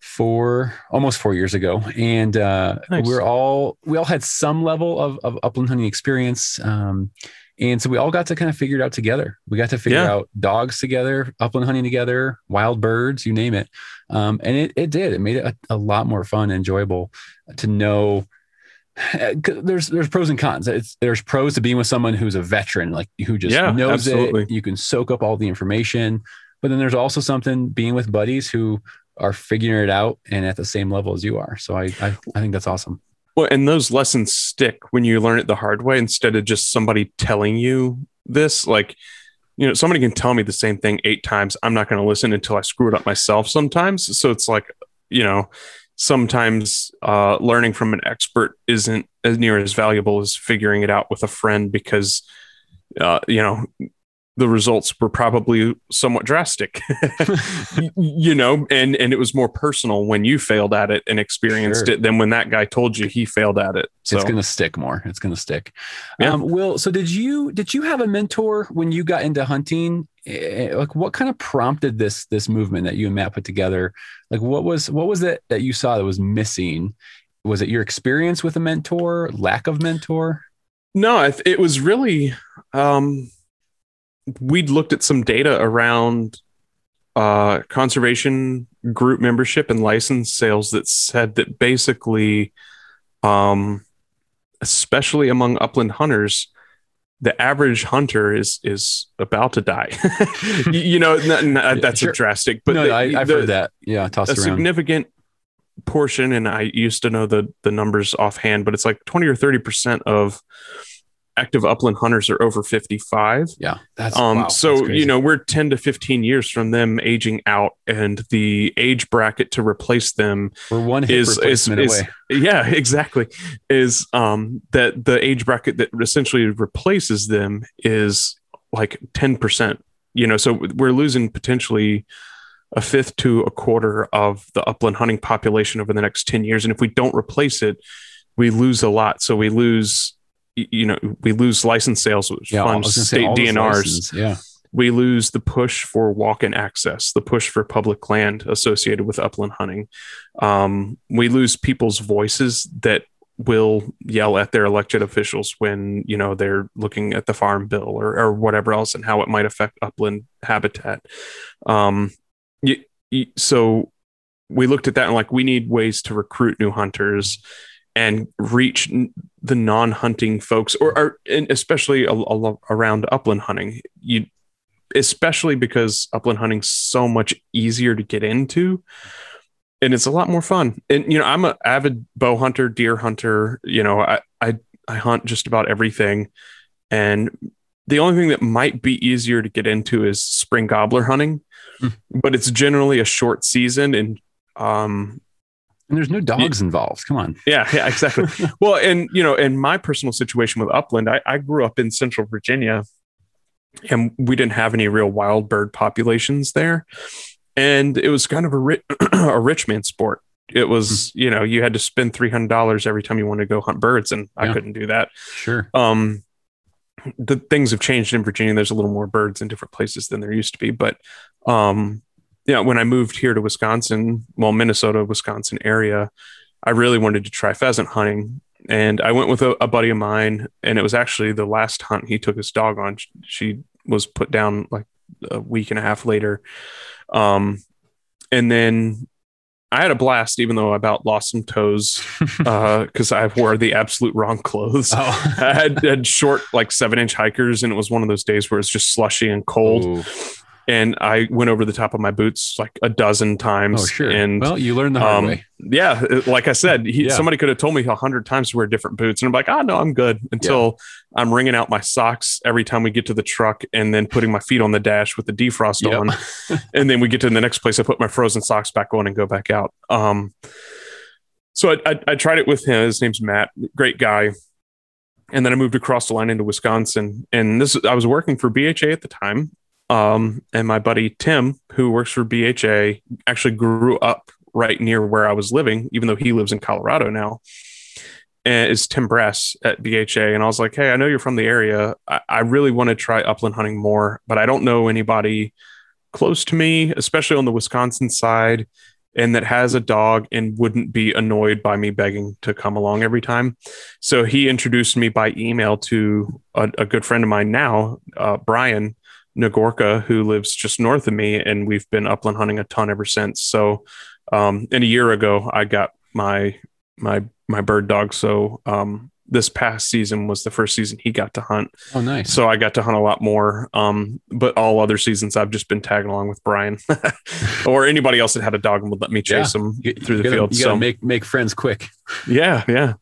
four almost four years ago and uh, nice. we're all we all had some level of, of upland hunting experience um, and so we all got to kind of figure it out together we got to figure yeah. out dogs together upland hunting together wild birds you name it um, and it, it did it made it a, a lot more fun and enjoyable to know there's there's pros and cons. It's, there's pros to being with someone who's a veteran, like who just yeah, knows absolutely. it. You can soak up all the information. But then there's also something being with buddies who are figuring it out and at the same level as you are. So I, I, I think that's awesome. Well, and those lessons stick when you learn it the hard way instead of just somebody telling you this. Like, you know, somebody can tell me the same thing eight times. I'm not going to listen until I screw it up myself sometimes. So it's like, you know, sometimes uh, learning from an expert isn't as near as valuable as figuring it out with a friend because, uh, you know, the results were probably somewhat drastic [LAUGHS] you know and and it was more personal when you failed at it and experienced Sure. it than when that guy told you he failed at it so it's gonna stick more. It's gonna stick. Yeah. Um, Will, so did you did you have a mentor when you got into hunting? Eh, Like, what kind of prompted this this movement that you and Matt put together? Like, what was what was it that you saw that was missing? Was it your experience with a mentor, lack of mentor? no it was really um we'd looked at some data around uh conservation group membership and license sales that said that basically um especially among upland hunters the average hunter is is about to die [LAUGHS] you, know [LAUGHS] that's sure. a drastic but no, the- I, I've the- heard that. Yeah, a around. significant portion and i used to know the the numbers offhand but it's like 20 or 30 percent of active upland hunters are over 55 yeah, that's um wow, so that's you know we're 10 to 15 years from them aging out and the age bracket to replace them we're one is- is- replacement is- away. yeah [LAUGHS] exactly. Is um that the age bracket that essentially replaces them is like 10% you know so we're losing potentially a fifth to a quarter of the upland hunting population over the next 10 years and if we don't replace it we lose a lot. So we lose you know we lose license sales which Yeah, I fund was gonna say state dnrs licenses, Yeah, we lose the push for walk-in access, the push for public land associated with upland hunting. Um, we lose people's voices that will yell at their elected officials when you know they're looking at the farm bill or, or whatever else and how it might affect upland habitat. Um, so we looked at that and like we need ways to recruit new hunters and reach the non-hunting folks or, or especially a, a around upland hunting. You especially because upland hunting's so much easier to get into and it's a lot more fun. And you know i'm an avid bow hunter deer hunter you know i i, I hunt just about everything. And the only thing that might be easier to get into is spring gobbler hunting Hmm. but it's generally a short season and um and there's no dogs involved. Come on. yeah, yeah, exactly. [LAUGHS] well, and you know, in my personal situation with upland, I, I grew up in central Virginia and we didn't have any real wild bird populations there. And it was kind of a, ri- [CLEARS THROAT] a rich man sport. It was, you know, you had to spend $300 every time you wanted to go hunt birds, and I couldn't do that. Sure. Um, the things have changed in Virginia. There's a little more birds in different places than there used to be. But, um, yeah, when I moved here to Wisconsin, well, Minnesota, Wisconsin area, I really wanted to try pheasant hunting. And I went with a, a buddy of mine, and it was actually the last hunt he took his dog on. She was put down like a week and a half later. Um, and then I had a blast, even though I about lost some toes [LAUGHS] because I wore the absolute wrong clothes. Oh. [LAUGHS] I had, had short, like seven inch hikers, and it was one of those days where it's just slushy and cold. Ooh. And I went over the top of my boots like a dozen times. Oh, sure. And well, you learned the hard um, way. yeah, like I said, he, Yeah. somebody could have told me a hundred times to wear different boots, and I'm like, oh no, I'm good. Until I'm wringing out my socks every time we get to the truck, and then putting my feet on the dash with the defrost Yep. on, [LAUGHS] and then we get to the next place. I put my frozen socks back on and go back out. Um, so I, I, I tried it with him. His name's Matt, great guy. And then I moved across the line into Wisconsin, and this I was working for BHA at the time. Um, and my buddy Tim, who works for BHA, actually grew up right near where I was living, even though he lives in Colorado now. And is Tim Brass at BHA. And I was like, Hey, I know you're from the area. I, I really want to try upland hunting more, but I don't know anybody close to me, especially on the Wisconsin side, and that has a dog and wouldn't be annoyed by me begging to come along every time. So he introduced me by email to a, a good friend of mine now, uh, Brian Nagorka, who lives just north of me, and we've been upland hunting a ton ever since. So, um, and a year ago, I got my my my bird dog. So, um, this past season was the first season he got to hunt. Oh, nice. So I got to hunt a lot more. Um, but all other seasons, I've just been tagging along with Brian [LAUGHS] or anybody else that had a dog and would let me chase them You- through you the gotta- field. You gotta So make make friends quick. yeah, yeah,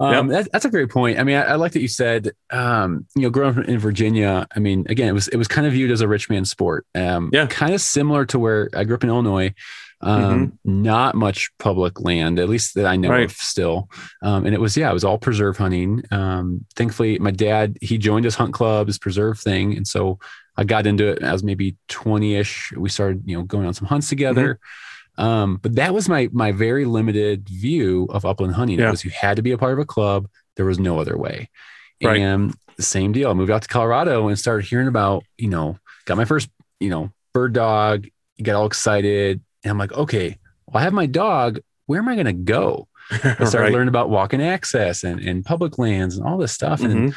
Um, that, that's a great point. I mean, I, I like that you said, um, you know, growing up in Virginia. I mean, again, it was it was kind of viewed as a rich man sport. Um, Yeah. kind of similar to where I grew up in Illinois. Um, Not much public land, at least that I know Right. of still. Um, and it was yeah, it was all preserve hunting. Um, thankfully, my dad he joined his hunt club, his preserve thing, and so I got into it as maybe twenty ish. We started you know going on some hunts together. Um, but that was my my very limited view of upland hunting. It was you had to be a part of a club. There was no other way. Right. And the same deal. I moved out to Colorado and started hearing about, you know, got my first, you know, bird dog, get all excited. And I'm like, okay, well, I have my dog. Where am I going to go? [LAUGHS] I started Right. learning about walking access and, and public lands and all this stuff. And Mhm.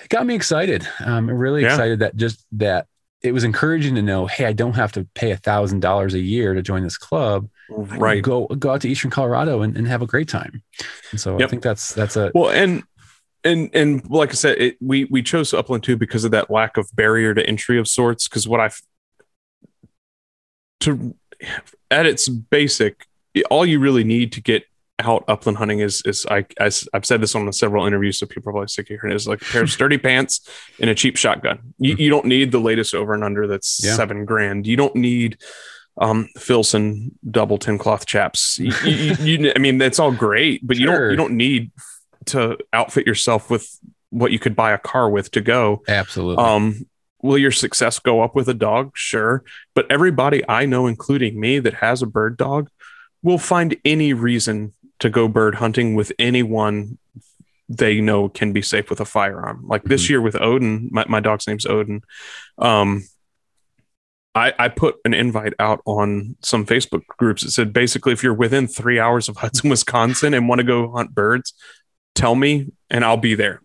it got me excited. Um, really Yeah. excited that just that it was encouraging to know, hey, I don't have to pay a thousand dollars a year to join this club. Right. Go go out to Eastern Colorado and, and have a great time. And so I think that's that's a Well, and and and like I said, it, we we chose Upland too because of that lack of barrier to entry of sorts. Because what I've to at its basic, all you really need to get out upland hunting is is I as I've said this on several interviews, so people are probably sick of hearing it, is like a pair of sturdy [LAUGHS] pants and a cheap shotgun. You, you don't need the latest over and under that's Yeah. seven grand. You don't need um Filson double tin cloth chaps. You, you, [LAUGHS] you- I mean, that's all great, but you don't you don't need to outfit yourself with what you could buy a car with to go. absolutely Um, will your success go up with a dog? Sure. But everybody I know, including me, that has a bird dog, will find any reason to go bird hunting with anyone they know can be safe with a firearm. Like this year with Odin, my, my dog's name's Odin. Um, I, I put an invite out on some Facebook groups that said basically, if you're within three hours of Hudson, [LAUGHS] Wisconsin and want to go hunt birds, tell me and I'll be there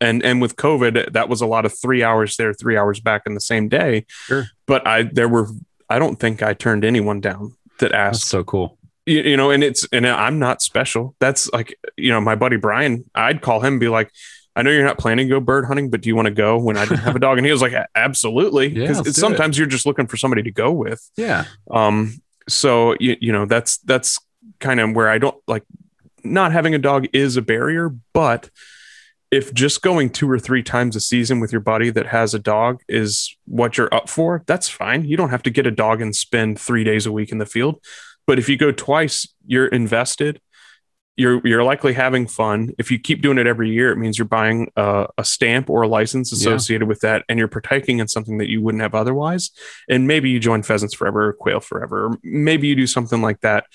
and and with covid that was a lot of three hours there three hours back in the same day Sure. but i there were i don't think i turned anyone down that that's asked so cool. You, you know and it's and i'm not special. That's like you know my buddy brian i'd call him and be like i know you're not planning to go bird hunting but do you want to go when i didn't have a dog? And he was like absolutely. Because let's do it. sometimes you're just looking for somebody to go with. Yeah. um so you, you know that's that's kind of where i don't like not having a dog is a barrier but if just going two or three times a season with your buddy that has a dog is what you're up for that's fine. You don't have to get a dog and spend three days a week in the field but if you go twice you're invested. You're you're likely having fun. If you keep doing it every year it means you're buying a, a stamp or a license Yeah. associated with that and you're partaking in something that you wouldn't have otherwise. And maybe you join pheasants forever or quail forever or maybe you do something like that.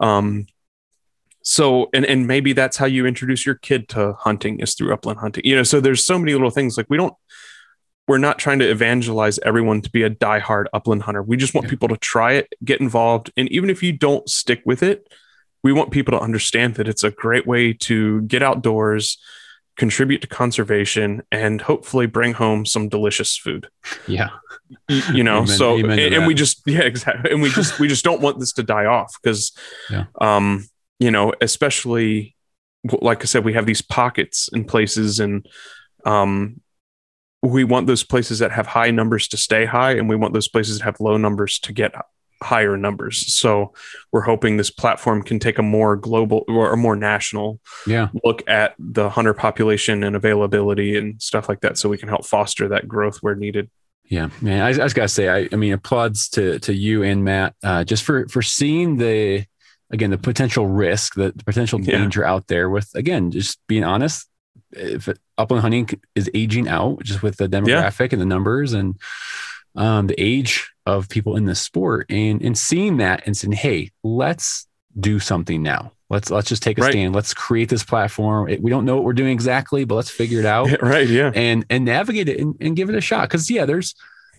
Um so and and maybe that's how you introduce your kid to hunting is through upland hunting. You know so there's so many little things. Like we don't we're not trying to evangelize everyone to be a diehard upland hunter we just want Yeah. people to try it get involved and even if you don't stick with it we want people to understand that it's a great way to get outdoors contribute to conservation and hopefully bring home some delicious food Yeah. you, know Amen- so amen and, and we just yeah exactly and we just we just don't want this to die off because Yeah. um you know especially like i said we have these pockets in places and um we want those places that have high numbers to stay high and we want those places that have low numbers to get higher numbers so we're hoping this platform can take a more global or a more national Yeah. look at the hunter population and availability and stuff like that so we can help foster that growth where needed Yeah, man. I, I just gotta say, I, I mean, applauds to to you and Matt, uh, just for for seeing the again the potential risk, the, the potential Yeah. danger out there. With again, just being honest, if upland hunting is aging out, just with the demographic and the numbers and um, the age of people in this sport, and and seeing that and saying, hey, let's do something now. Let's let's just take a Right. stand. Let's create this platform. We don't know what we're doing exactly, but let's figure it out [LAUGHS] right yeah and and navigate it and, and give it a shot. Because yeah, there's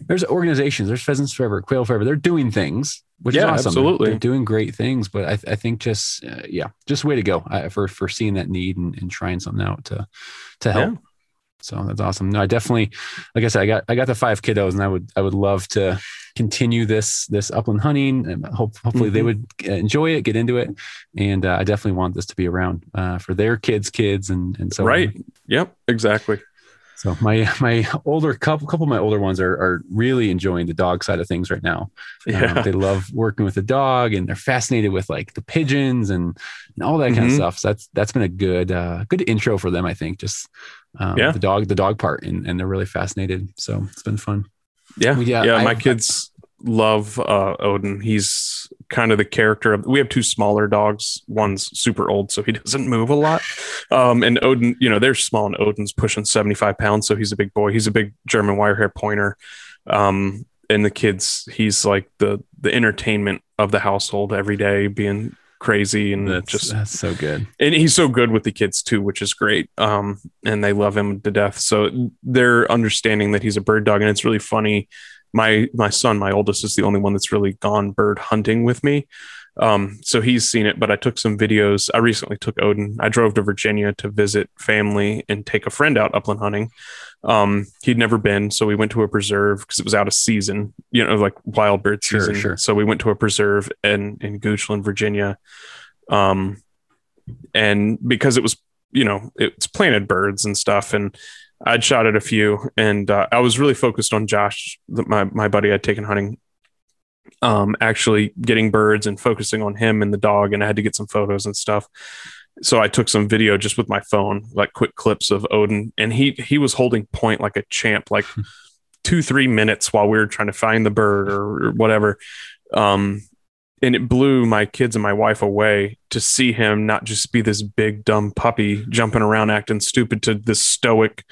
there's organizations, there's Pheasants Forever, Quail Forever. They're doing things, which Yeah, is awesome. absolutely. they're doing great things. But I, I think just uh, yeah, just way to go uh, for for seeing that need and, and trying something out to to help. Yeah. So that's awesome. No, I definitely, like I said, I got I got the five kiddos, and I would I would love to continue this this upland hunting, and hope hopefully they Mhm. would uh, enjoy it, get into it, and uh, I definitely want this to be around uh, for their kids' kids, and and so on. right yep exactly So my [LAUGHS] my older couple couple of my older ones are are really enjoying the dog side of things right now. Um, yeah they love working with the dog and they're fascinated with like the pigeons and, and all that kind of stuff. So that's that's been a good uh, good intro for them, I think. Just um, Yeah. the dog the dog part and, and they're really fascinated. So it's been fun. yeah Yeah, yeah, I- my kids love uh odin he's kind of the character of we have two smaller dogs one's super old so he [LAUGHS] doesn't move a lot um, and odin you know they're small and odin's pushing 75 pounds so he's a big boy he's a big german wirehair pointer um, and the kids he's like the the entertainment of the household every day being crazy and That's just that's so good. and he's so good with the kids too, which is great. Um, and they love him to death. So they're understanding that he's a bird dog, and it's really funny. My my son, my oldest, is the only one that's really gone bird hunting with me. Um, so he's seen it, but I took some videos. I recently took Odin. I drove to Virginia to visit family and take a friend out upland hunting. Um, he'd never been, so we went to a preserve because it was out of season, you know, like wild bird Sure, season. sure. So we went to a preserve in in Goochland, Virginia. Um, and because it was, you know, it's planted birds and stuff, and I'd shot at a few, and uh, I was really focused on Josh, the, my my buddy I'd taken hunting. Um, actually getting birds and focusing on him and the dog, and I had to get some photos and stuff. So I took some video just with my phone, like quick clips of Odin, and he he was holding point like a champ, like [LAUGHS] two three minutes while we were trying to find the bird or, or whatever. Um, and it blew my kids and my wife away to see him not just be this big dumb puppy jumping around acting stupid to this stoic,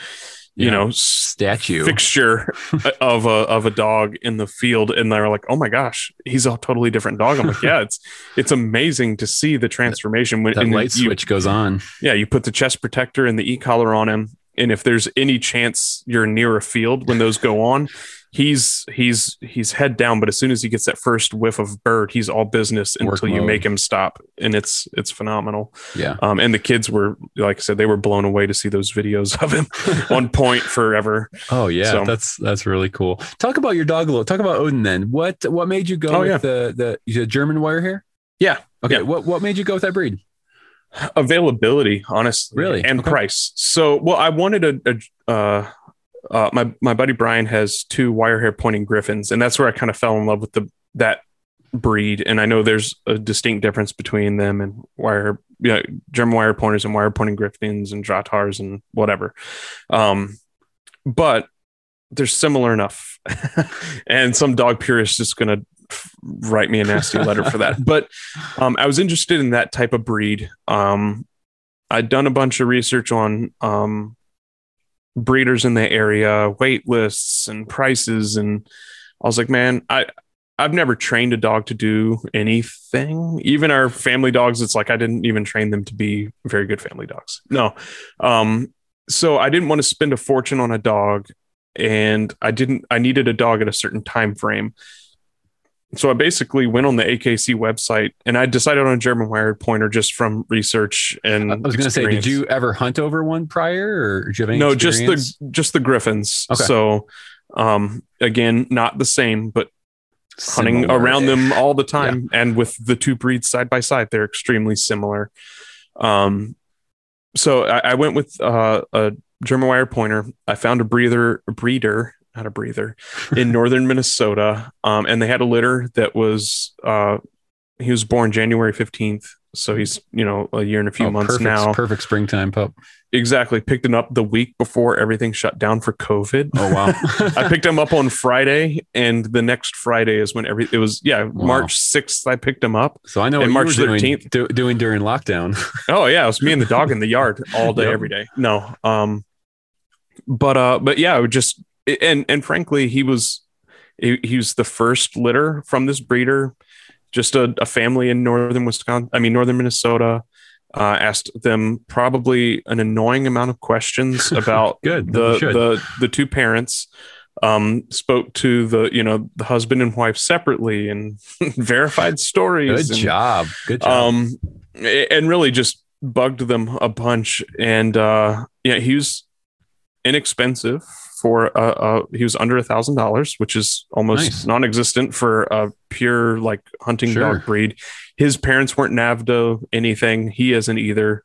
you Yeah. know, Statue. fixture [LAUGHS] of a of a dog in the field and they're like oh my gosh he's a totally different dog i'm like [LAUGHS] yeah it's it's amazing to see the transformation when that and light you, switch goes on. yeah you put the chest protector and the e-collar on him and if there's any chance you're near a field when those go on he's he's he's head down but as soon as he gets that first whiff of bird he's all business Work until you make him stop and it's it's phenomenal Yeah. um, and the kids were like i said they were blown away to see those videos of him [LAUGHS] on point forever Oh yeah, So- that's that's really cool. Talk about your dog a little. Talk about Odin then. What what made you go Oh, with yeah. the the German wire hair? Yeah. Okay. Yeah. What what made you go with that breed? availability honestly Really? and Okay. price so well i wanted a, a uh uh, my my buddy Brian has two wire hair pointing griffons, and that's where I kind of fell in love with the that breed. And I know there's a distinct difference between them and wire, you know, German wire pointers and wire pointing griffons and Drahthaars and whatever. Um, but they're similar enough. [LAUGHS] and some dog purist is going to write me a nasty letter for that. [LAUGHS] But um, I was interested in that type of breed. Um, I'd done a bunch of research on um, breeders in the area, wait lists, and prices, and I was like, man, I I've never trained a dog to do anything. Even our family dogs, it's like I didn't even train them to be very good family dogs. No, um, so I didn't want to spend a fortune on a dog, and I didn't. I needed a dog at a certain time frame. So I basically went on the AKC website and I decided on a German wired pointer just from research and I was going to say, did you ever hunt over one prior, or did you have any? no just the just the griffons. Okay. so um again not the same but hunting around them all the [LAUGHS] time and with the two breeds side by side they're extremely similar. Um so i, I went with uh, a german wire pointer. I found a breather a breeder not a breather in northern minnesota um and they had a litter that was uh he was born january 15th so he's you know a year and a few Oh, months perfect, now Perfect springtime pup. exactly picked him up the week before everything shut down for covid Oh wow. [LAUGHS] I picked him up on Friday, and the next Friday is when every it was yeah Wow. March sixth. I picked him up. so I know And what March you were doing, 13th. do, doing during lockdown. [LAUGHS] Oh yeah, it was me and the dog in the yard all day, Yep. every day. No, um, but uh, but yeah, it would just and and frankly, he was he, he was the first litter from this breeder. Just a, a family in northern Wisconsin, I mean northern Minnesota. Uh, asked them probably an annoying amount of questions [LAUGHS] about Good. the the the two parents um spoke to the you know the husband and wife separately and [LAUGHS] verified stories Good and, job. Good job. um and really just bugged them a bunch and uh yeah he was inexpensive for uh, uh he was under a thousand dollars which is almost Nice. non-existent for a pure like hunting Sure. dog breed. His parents weren't NAVHDA anything. He isn't either.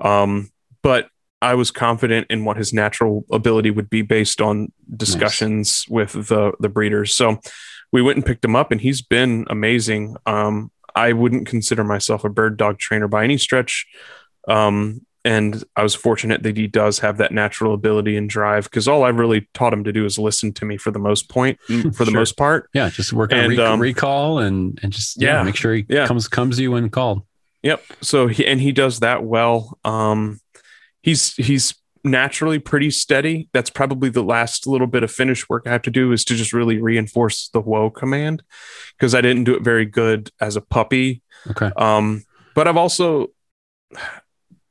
Um but i was confident in what his natural ability would be based on discussions with the the breeders. So we went and picked him up and he's been amazing. Um i wouldn't consider myself a bird dog trainer by any stretch. Um and I was fortunate that he does have that natural ability and drive because all I've really taught him to do is listen to me for the most point, for the most part. Yeah, just work on And, um, recall and and just yeah, yeah, make sure he yeah. comes comes to you when called. Yep. So he and he does that well. Um, he's he's naturally pretty steady. That's probably the last little bit of finish work I have to do is to just really reinforce the whoa command because I didn't do it very good as a puppy. Okay. Um, but I've also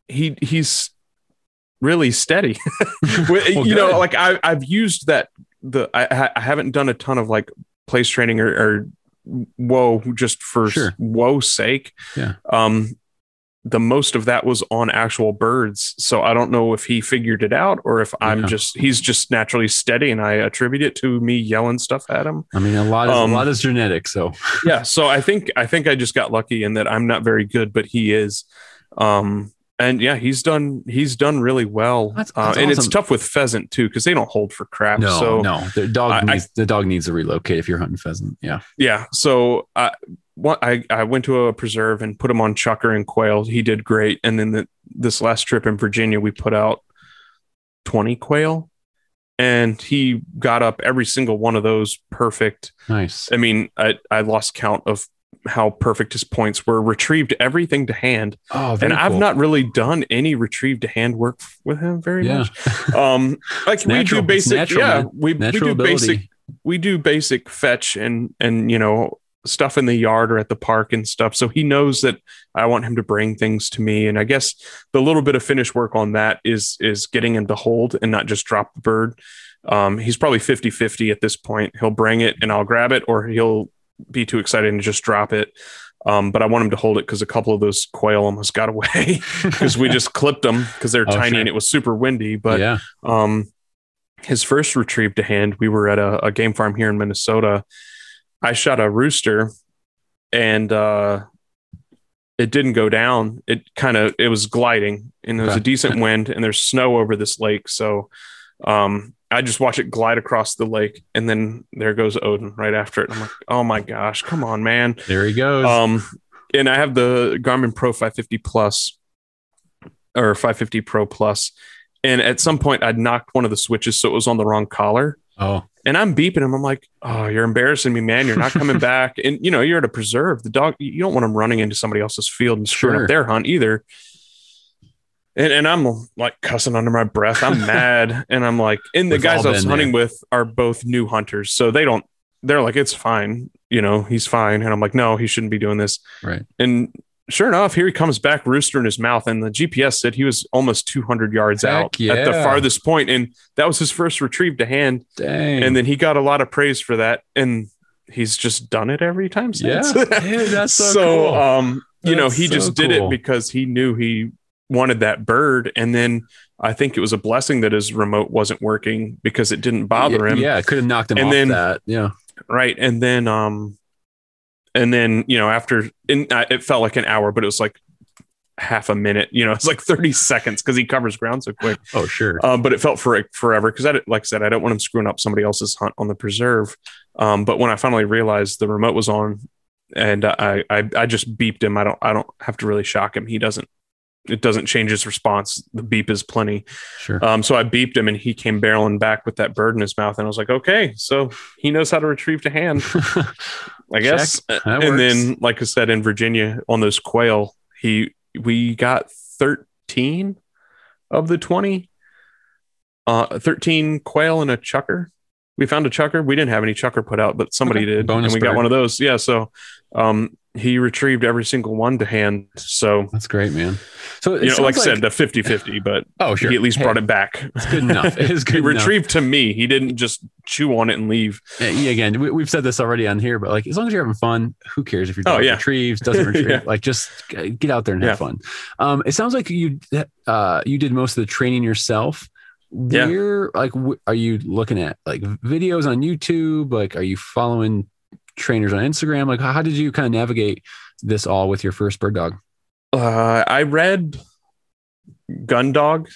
he he's really steady. [LAUGHS] [LAUGHS] Well, you know, like I I've used that the I, I haven't done a ton of like place training or, or whoa just for Sure. whoa's sake. Yeah. Um the most of that was on actual birds. So I don't know if he figured it out or if I'm Yeah. just he's just naturally steady and I attribute it to me yelling stuff at him I mean, a lot is Um, a lot is genetic. So yeah so i think i think i just got lucky in that i'm not very good but he is um and yeah he's done he's done really well That's- uh, that's and it's tough with pheasant too because they don't hold for crap no, so no, the dog I- I- needs the dog needs to relocate if you're hunting pheasant. Yeah. yeah so i what I, I went to a preserve and put him on chukar and quail he did great and then the, this last trip in virginia we put out 20 quail and he got up every single one of those perfect Nice. I mean, I, I lost count of how perfect his points were. Retrieved everything to hand, Oh, and I've cool. not really done any retrieved to hand work with him very Yeah. much. [LAUGHS] Um, like we natural. do basic, natural, yeah, man. we, we do ability. basic, we do basic fetch and and you know stuff in the yard or at the park and stuff. So he knows that I want him to bring things to me, and I guess the little bit of finish work on that is is getting him to hold and not just drop the bird. Um, he's probably 50 50 at this point. He'll bring it and I'll grab it, or he'll be too excited and just drop it. Um, but I want him to hold it because a couple of those quail almost got away [LAUGHS] because we just clipped them because they're Oh, tiny sure. and it was super windy. But yeah. um, his first retrieve to hand, we were at a, a game farm here in Minnesota. I shot a rooster and uh, it didn't go down. It kind of it was gliding and there was a decent wind and there's snow over this lake. So um, I just watch it glide across the lake and then there goes Odin right after it. I'm like, oh my gosh, come on, man. There he goes. Um, and I have the Garmin Pro 550 Plus or 550 Pro And at some point, I'd knocked one of the switches, so it was on the wrong collar. oh, And I'm beeping him. I'm like, "Oh, you're embarrassing me, man! You're not coming [LAUGHS] back." And you know, you're at a preserve. The dog, you don't want him running into somebody else's field and screwing Sure. up their hunt either. And, and I'm like cussing under my breath. I'm mad, [LAUGHS] and I'm like, and the We've guys I was hunting with are both new hunters, so they don't. They're like, it's fine, you know, he's fine. And I'm like, no, he shouldn't be doing this. right. And sure enough, here he comes back, rooster in his mouth. And the GPS said he was almost 200 yards Heck out at the yeah. farthest point, And that was his first retrieve to hand. Dang. And then he got a lot of praise for that. And he's just done it every time yeah, [LAUGHS] since. Dude, that's so, cool. um, you know, he so just did cool. it because he knew he wanted that bird. And then I think it was a blessing that his remote wasn't working because it didn't bother yeah, him Yeah, it could have knocked him And off then- that. Yeah. right and then um and then you know after in, uh, it felt like an hour but it was like half a minute you know [LAUGHS] it's like 30 seconds because he covers ground so quick Oh, sure. um, but it felt for forever because I like I said I don't want him screwing up somebody else's hunt on the preserve um, but when I finally realized the remote was on and I, I I just beeped him I don't I don't have to really shock him he doesn't it doesn't change his response the beep is plenty Sure. um, so I beeped him and he came barreling back with that bird in his mouth. And I was like, okay, so he knows how to retrieve to hand, [LAUGHS] I guess. And works. then, like I said, in Virginia on those quail, he, we got 13 of the 20, uh, 13 quail and a chukar. We found a chukar. We didn't have any chukar put out, but somebody Okay. did. Bonus and we got one of those. Yeah. So, um, he retrieved every single one to hand. So, That's great, man. So you know, like I said, the 50 50, but oh, sure. he at least Hey, brought it back. It's good enough. [LAUGHS] It is he good enough. retrieved to me. He didn't just chew on it and leave. Yeah, again, we, we've said this already on here, but like as long as you're having fun, who cares if your Oh, dog yeah. retrieves, doesn't [LAUGHS] retrieve? Yeah. Like just get out there and have fun. Um, it sounds like you uh, you did most of the training yourself. Yeah. Where like wh- are you looking at like videos on YouTube? Like are you following trainers on Instagram? Like how, did you kind of navigate this all with your first bird dog? Uh, I read Gun Dog.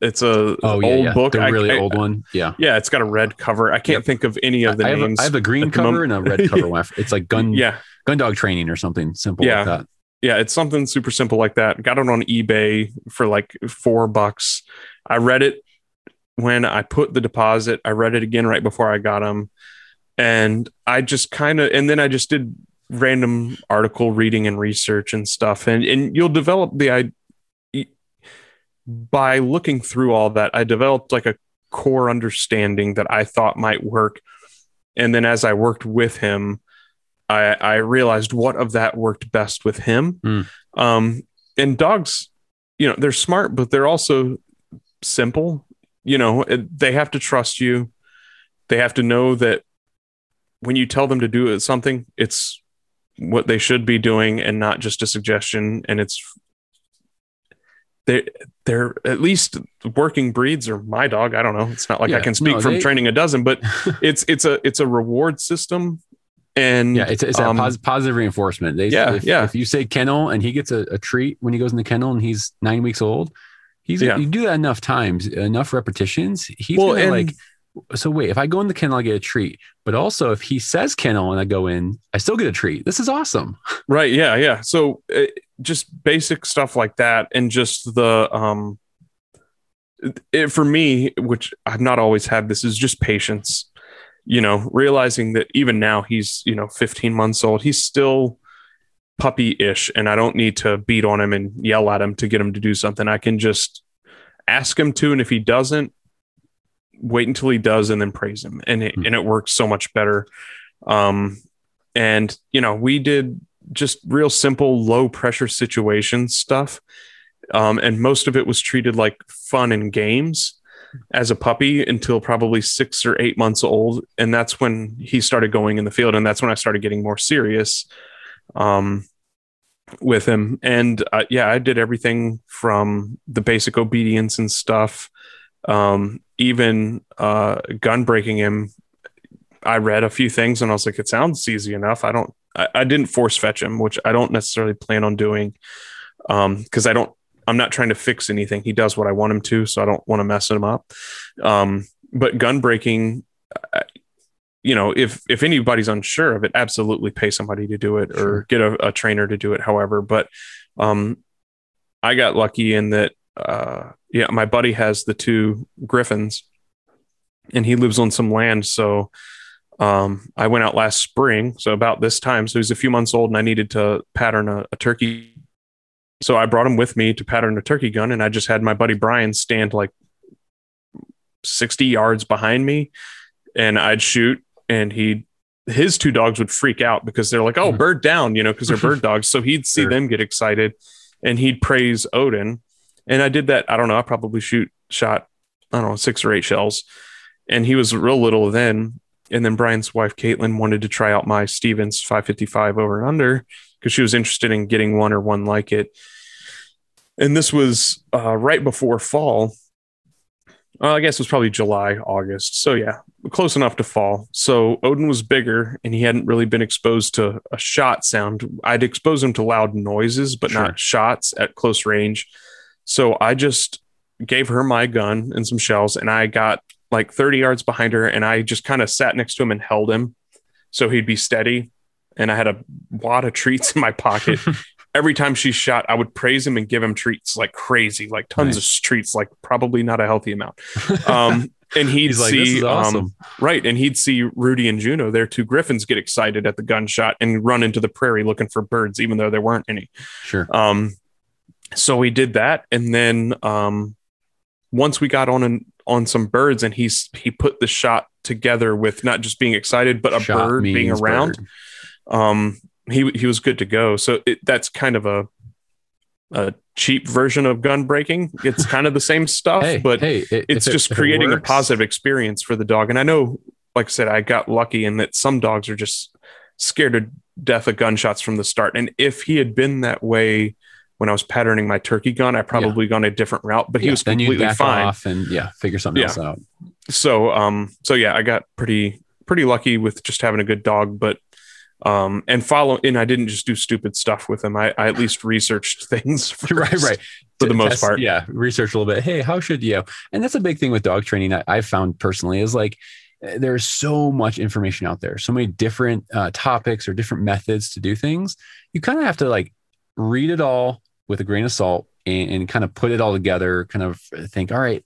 It's a Oh yeah, old yeah. book. the really I- old one. Yeah. Yeah, it's got a red cover. I can't Yep. think of any of the I have, a, names. I have a green cover and a [LAUGHS] red cover one. It's like gun [LAUGHS] yeah, gun dog training or something simple Yeah. like that. yeah, it's something super simple like that. Got it on eBay for like four bucks. I read it when I put the deposit. I read it again right before I got them, and I just kind of and then I just did random article reading and research and stuff, and and you'll develop the I by looking through all that. I developed like a core understanding that I thought might work, and then as I worked with him. I, I realized what of that worked best with him. Mm. Um, and dogs, you know, they're smart, but they're also simple. You know, they have to trust you. They have to know that when you tell them to do something, it's what they should be doing and not just a suggestion. And it's they're they're at least working breeds or my dog. I don't know. It's not like Yeah, I can speak no, from they- training a dozen, but [LAUGHS] it's it's a it's a reward system. And Yeah, it's, it's um, a positive reinforcement. They, yeah, if, yeah. if you say kennel and he gets a, a treat when he goes in the kennel and he's nine weeks old, he's Yeah. you do that enough times, enough repetitions, he's well, and like. So wait, if I go in the kennel, I get a treat. But also, if he says kennel and I go in, I still get a treat. This is awesome. [LAUGHS] Right. Yeah. Yeah. So uh, just basic stuff like that, and just the um, it, for me, which I've not always had, this is just patience. You know, realizing that even now he's you know 15 months old, he's still puppy-ish, and I don't need to beat on him and yell at him to get him to do something. I can just ask him to, and if he doesn't, wait until he does, and then praise him, and it, Hmm. and it works so much better. Um, and you know, we did just real simple low pressure situation stuff um, and most of it was treated like fun and games as a puppy until probably six or eight months old and that's when he started going in the field and that's when i started getting more serious um, with him and uh, yeah i did everything from the basic obedience and stuff um, even uh, gun breaking him i read a few things and i was like it sounds easy enough i don't I, I didn't force fetch him, which I don't necessarily plan on doing because I don't. I'm not trying to fix anything. He does what I want him to, so I don't want to mess him up. Um, but gun breaking, uh, you know, if if anybody's unsure of it, absolutely pay somebody to do it or get a, a trainer to do it. However, but um, I got lucky in that. Uh, yeah, my buddy has the two griffons, and he lives on some land, so um, I went out last spring, so about this time. So he's a few months old, and I needed to pattern a, a turkey. So I brought him with me to pattern a turkey gun, and I just had my buddy Brian stand like 60 yards behind me, and I'd shoot, and he his two dogs would freak out because they're like, "Oh, bird down," you know, because they're bird [LAUGHS] dogs. So he'd see Sure. them get excited, and he'd praise Odin. And I did that. I don't know. I probably shoot shot I don't know six or eight shells, and he was real little then and then Brian's wife Caitlin wanted to try out my Stevens 555 over and under because she was interested in getting one or one like it. And this was uh, right before fall. Well, I guess it was probably July, August. So yeah, close enough to fall. So Odin was bigger, and he hadn't really been exposed to a shot sound. I'd expose him to loud noises, but Sure. not shots at close range. So I just gave her my gun and some shells, and I got like 30 yards behind her and I just kind of sat next to him and held him so he'd be steady. And I had a wad of treats in my pocket. [LAUGHS] Every time she shot, I would praise him and give him treats like crazy, like tons of treats, like probably not a healthy amount. Um, and [LAUGHS] he'd He's see, this is awesome. um, right. And he'd see Rudy and Juno, their two griffons, get excited at the gunshot and run into the prairie looking for birds, even though there weren't any. sure. Um, so we did that, and then um, once we got on an, on some birds, and he's he put the shot together with not just being excited, but a Shot bird being around. bird. Um, he he was good to go. So it, that's kind of a a cheap version of gun breaking. It's kind of the same [LAUGHS] stuff, Hey, but hey, it- it's just it creating a positive experience for the dog. And I know, like I said, I got lucky in that some dogs are just scared to death of gunshots from the start. And if he had been that way when I was patterning my turkey gun, I probably gone a different route. But he Yeah, was then you completely fine. and yeah, figure something Yeah. else out. So, um, so yeah, I got pretty pretty lucky with just having a good dog, but. Um, and follow, and I didn't just do stupid stuff with him. I, I at least researched [LAUGHS] things. [LAUGHS] right, first. right. For To the most part. yeah. Research a little bit. Hey, how should you? And that's a big thing with dog training that I've found personally is like eh, there's so much information out there, so many different uh, topics or different methods to do things. You kind of have to like read it all with a grain of salt and, and kind of put it all together, kind of think, all right,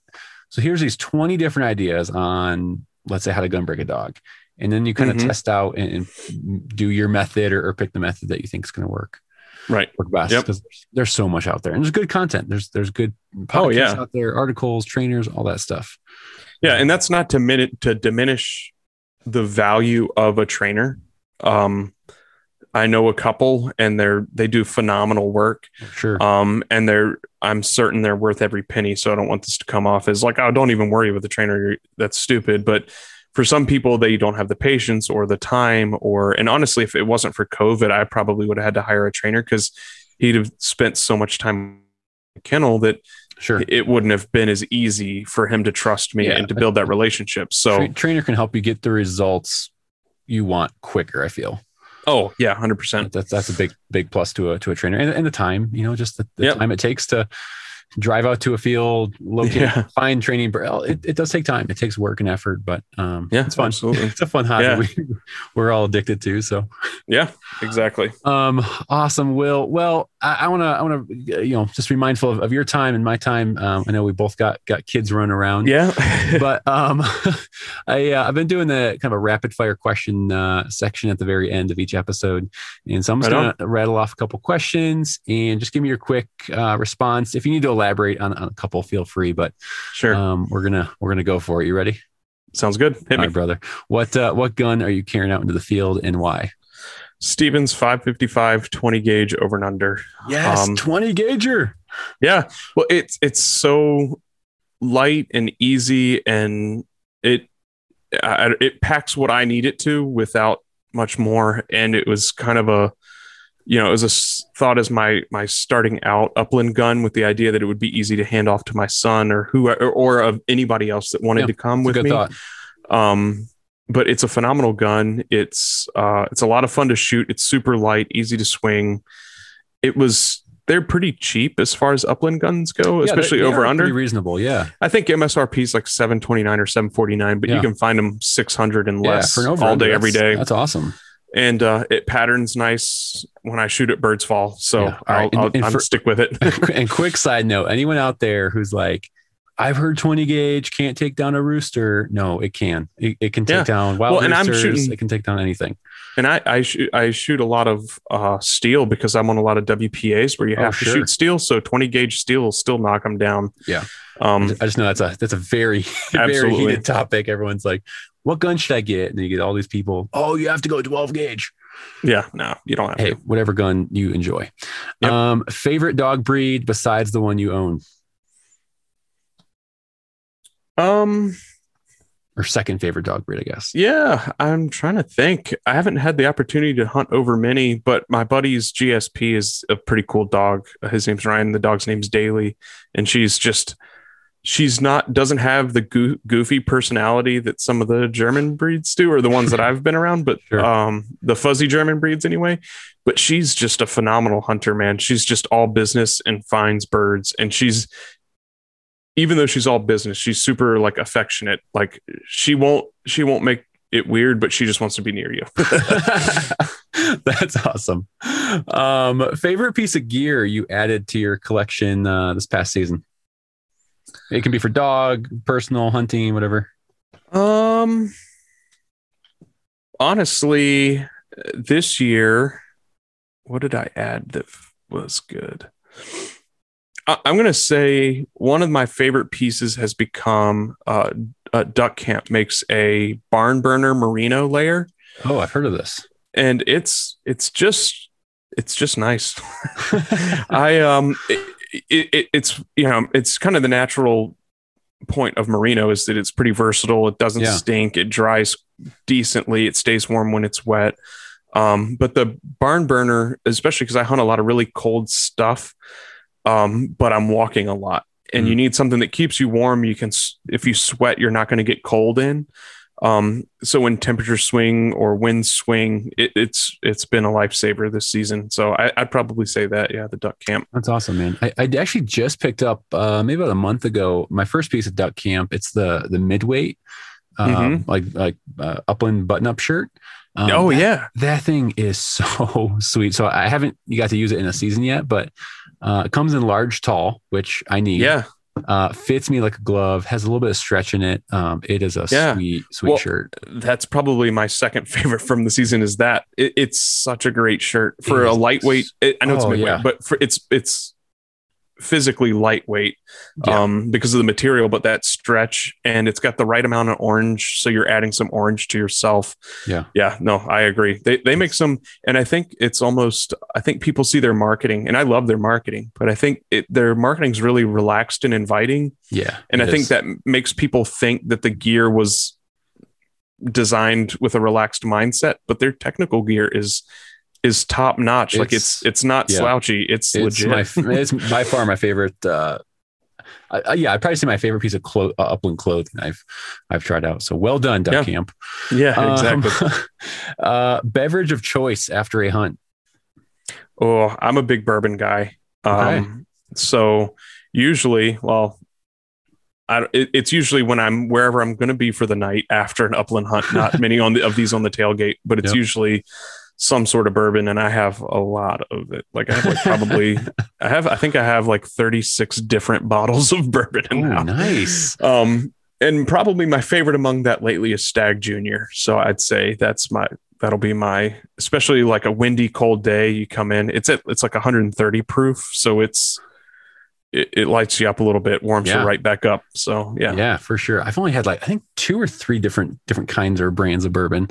so here's these 20 different ideas on, let's say, how to gun break a dog. And then you kind Mhm. of test out and, and do your method or, or pick the method that you think is going to work Right. work best Yep. because there's so much out there and there's good content. There's there's good Oh, yeah. out there, articles, trainers, all that stuff. Yeah, and that's not to min- to diminish the value of a trainer. Um, I know a couple, and they're they do phenomenal work. Sure. Um, and they're I'm certain they're worth every penny. So I don't want this to come off as like, oh, don't even worry with the trainer. That's stupid. But for some people, they don't have the patience or the time, or and honestly, if it wasn't for COVID, I probably would have had to hire a trainer because he'd have spent so much time in the kennel that sure. it wouldn't have been as easy for him to trust me Yeah. and to build that relationship. So, Tra- trainer can help you get the results you want quicker. I feel oh yeah, hundred percent. that's that's a big big plus to a to a trainer and, and the time. You know, just the, the Yep. time it takes to drive out to a field, locate, Yeah. find training. It, it does take time. It takes work and effort, but um, Yeah, it's fun. absolutely. It's a fun hobby. Yeah. We, we're all addicted to. So Yeah, exactly. Um, awesome, Will. Well, I, want to, I want to, you know, just be mindful of, of your time and my time. Um, I know we both got got kids running around. Yeah, [LAUGHS] But um, [LAUGHS] I uh, I've been doing the kind of a rapid fire question uh, section at the very end of each episode, and so I'm just Right gonna rattle off a couple questions and just give me your quick uh, response. If you need to elaborate on, on a couple, feel free. But sure. um, we're gonna we're gonna go for it. You ready? Sounds good. Hit All me. right, brother. What uh, what gun are you carrying out into the field and why? Stevens 555 20 gauge over and under. Yes, Um, twenty gauger. Yeah. Well, it's it's so light and easy and it I, it packs what I need it to without much more and it was kind of a you know, it was a thought as my my starting out upland gun with the idea that it would be easy to hand off to my son or who or, or of anybody else that wanted Yeah, to come with good me. thought. um but it's a phenomenal gun it's uh it's a lot of fun to shoot it's super light easy to swing it was they're pretty cheap as far as upland guns go Yeah, especially they- they over under Pretty reasonable, yeah. i think msrp is like 729 or 749 but Yeah. you can find them 600 and less an all day every day. that's- awesome. and uh it patterns nice when i shoot at birds fall so Yeah, i'll, And- I'll, and I'm stick with it [LAUGHS] and quick side note: anyone out there who's like, "I've heard 20 gauge can't take down a rooster," no, it can. It, it can take Yeah. down wild Well, and I'm shooting- It can take down anything. And I I shoot I shoot a lot of uh, steel because I'm on a lot of WPAs where you Oh, have to sure. shoot steel. So 20 gauge steel will still knock them down. Yeah. Um. I just know that's a that's a very [LAUGHS] very heated topic. Everyone's like, "What gun should I get?" And you get all these people. Oh, you have to go 12 gauge. Yeah. No, you don't have Hey, to. whatever gun you enjoy. Yep. Um, favorite dog breed besides the one you own, Um. or second favorite dog breed, I guess. Yeah. I'm trying to think. I haven't had the opportunity to hunt over many, but my buddy's GSP is a pretty cool dog. His name's Ryan. The dog's name's Daly, and she's just. She's not doesn't have the goo- goofy personality that some of the German breeds do, or the ones that [LAUGHS] I've been around, but Sure. um, the fuzzy German breeds anyway. But she's just a phenomenal hunter, man. She's just all business and finds birds, and she's even though she's all business, she's super like affectionate. Like she won't she won't make it weird, but she just wants to be near you. [LAUGHS] [LAUGHS] That's awesome. Um, favorite piece of gear you added to your collection uh, this past season? It can be for dog, personal, hunting, whatever. Um, honestly, this year, what did I add that was good? I'm gonna say one of my favorite pieces has become uh, uh, Duck Camp makes a barn burner merino layer, Oh, I've heard of this. and it's it's just it's just nice. [LAUGHS] [LAUGHS] I um it, it, it, it's you know it's kind of the natural point of merino is that it's pretty versatile. It doesn't Yeah. stink. It dries decently. It stays warm when it's wet. Um, but the barn burner, especially because I hunt a lot of really cold stuff, um, but I'm walking a lot, and you need something that keeps you warm. You can, if you sweat, you're not going to get cold in. Um, so when temperatures swing or winds swing, it, it's it's been a lifesaver this season. So I, I'd probably say that, yeah, the duck camp. That's awesome, man. I, I actually just picked up uh, maybe about a month ago my first piece of duck camp. It's the the midweight, um, Mhm. like like uh, upland button up shirt. Um, oh that- yeah. that thing is [LAUGHS] so sweet. So I haven't you got to use it in a season yet, but uh, it comes in large, tall, which I need. Yeah. uh, fits me like a glove. Has a little bit of stretch in it. Um, it is a Yeah. sweet, sweet Well, shirt. That's probably my second [LAUGHS] favorite from the season is that it, it's such a great shirt for a lightweight. It, I know it's Oh, midweight, yeah. but for it's, it's physically lightweight Yeah. um, because of the material, but that stretch and it's got the right amount of orange. So you're adding some orange to yourself. Yeah. Yeah. No, I agree. They, they make some, and I think it's almost, I think people see their marketing and I love their marketing, but I think it, their marketing is really relaxed and inviting. Yeah, And I think that makes people think that the gear was designed with a relaxed mindset, but their technical gear is is top notch. like it's It's- not yeah. slouchy. It's, it's legit. my it's [LAUGHS] by far my favorite. Uh, I, I- yeah, I'd probably say my favorite piece of clo- uh, upland clothing I've I've tried out. So well done, Duck Yeah. Camp. yeah, Um, exactly. [LAUGHS] uh, beverage of choice after a hunt. oh, I'm a big bourbon guy. Um, so usually, well, I, it, it's usually when I'm wherever I'm going to be for the night after an upland hunt. Not many on the, of these on the tailgate, but it's Yep. usually some sort of bourbon, and I have a lot of it. Like I have like probably, [LAUGHS] I have, I think I have like 36 different bottles of bourbon Oh, now. nice. Um, and probably my favorite among that lately is Stagg Junior. So I'd say that's my that'll be my especially like a windy cold day. You come in, it's at it's like 130 proof, so it's it, it lights you up a little bit, warms Yeah. you right back up. So yeah, Yeah. for sure. I've only had like I think two or three different different kinds or brands of bourbon.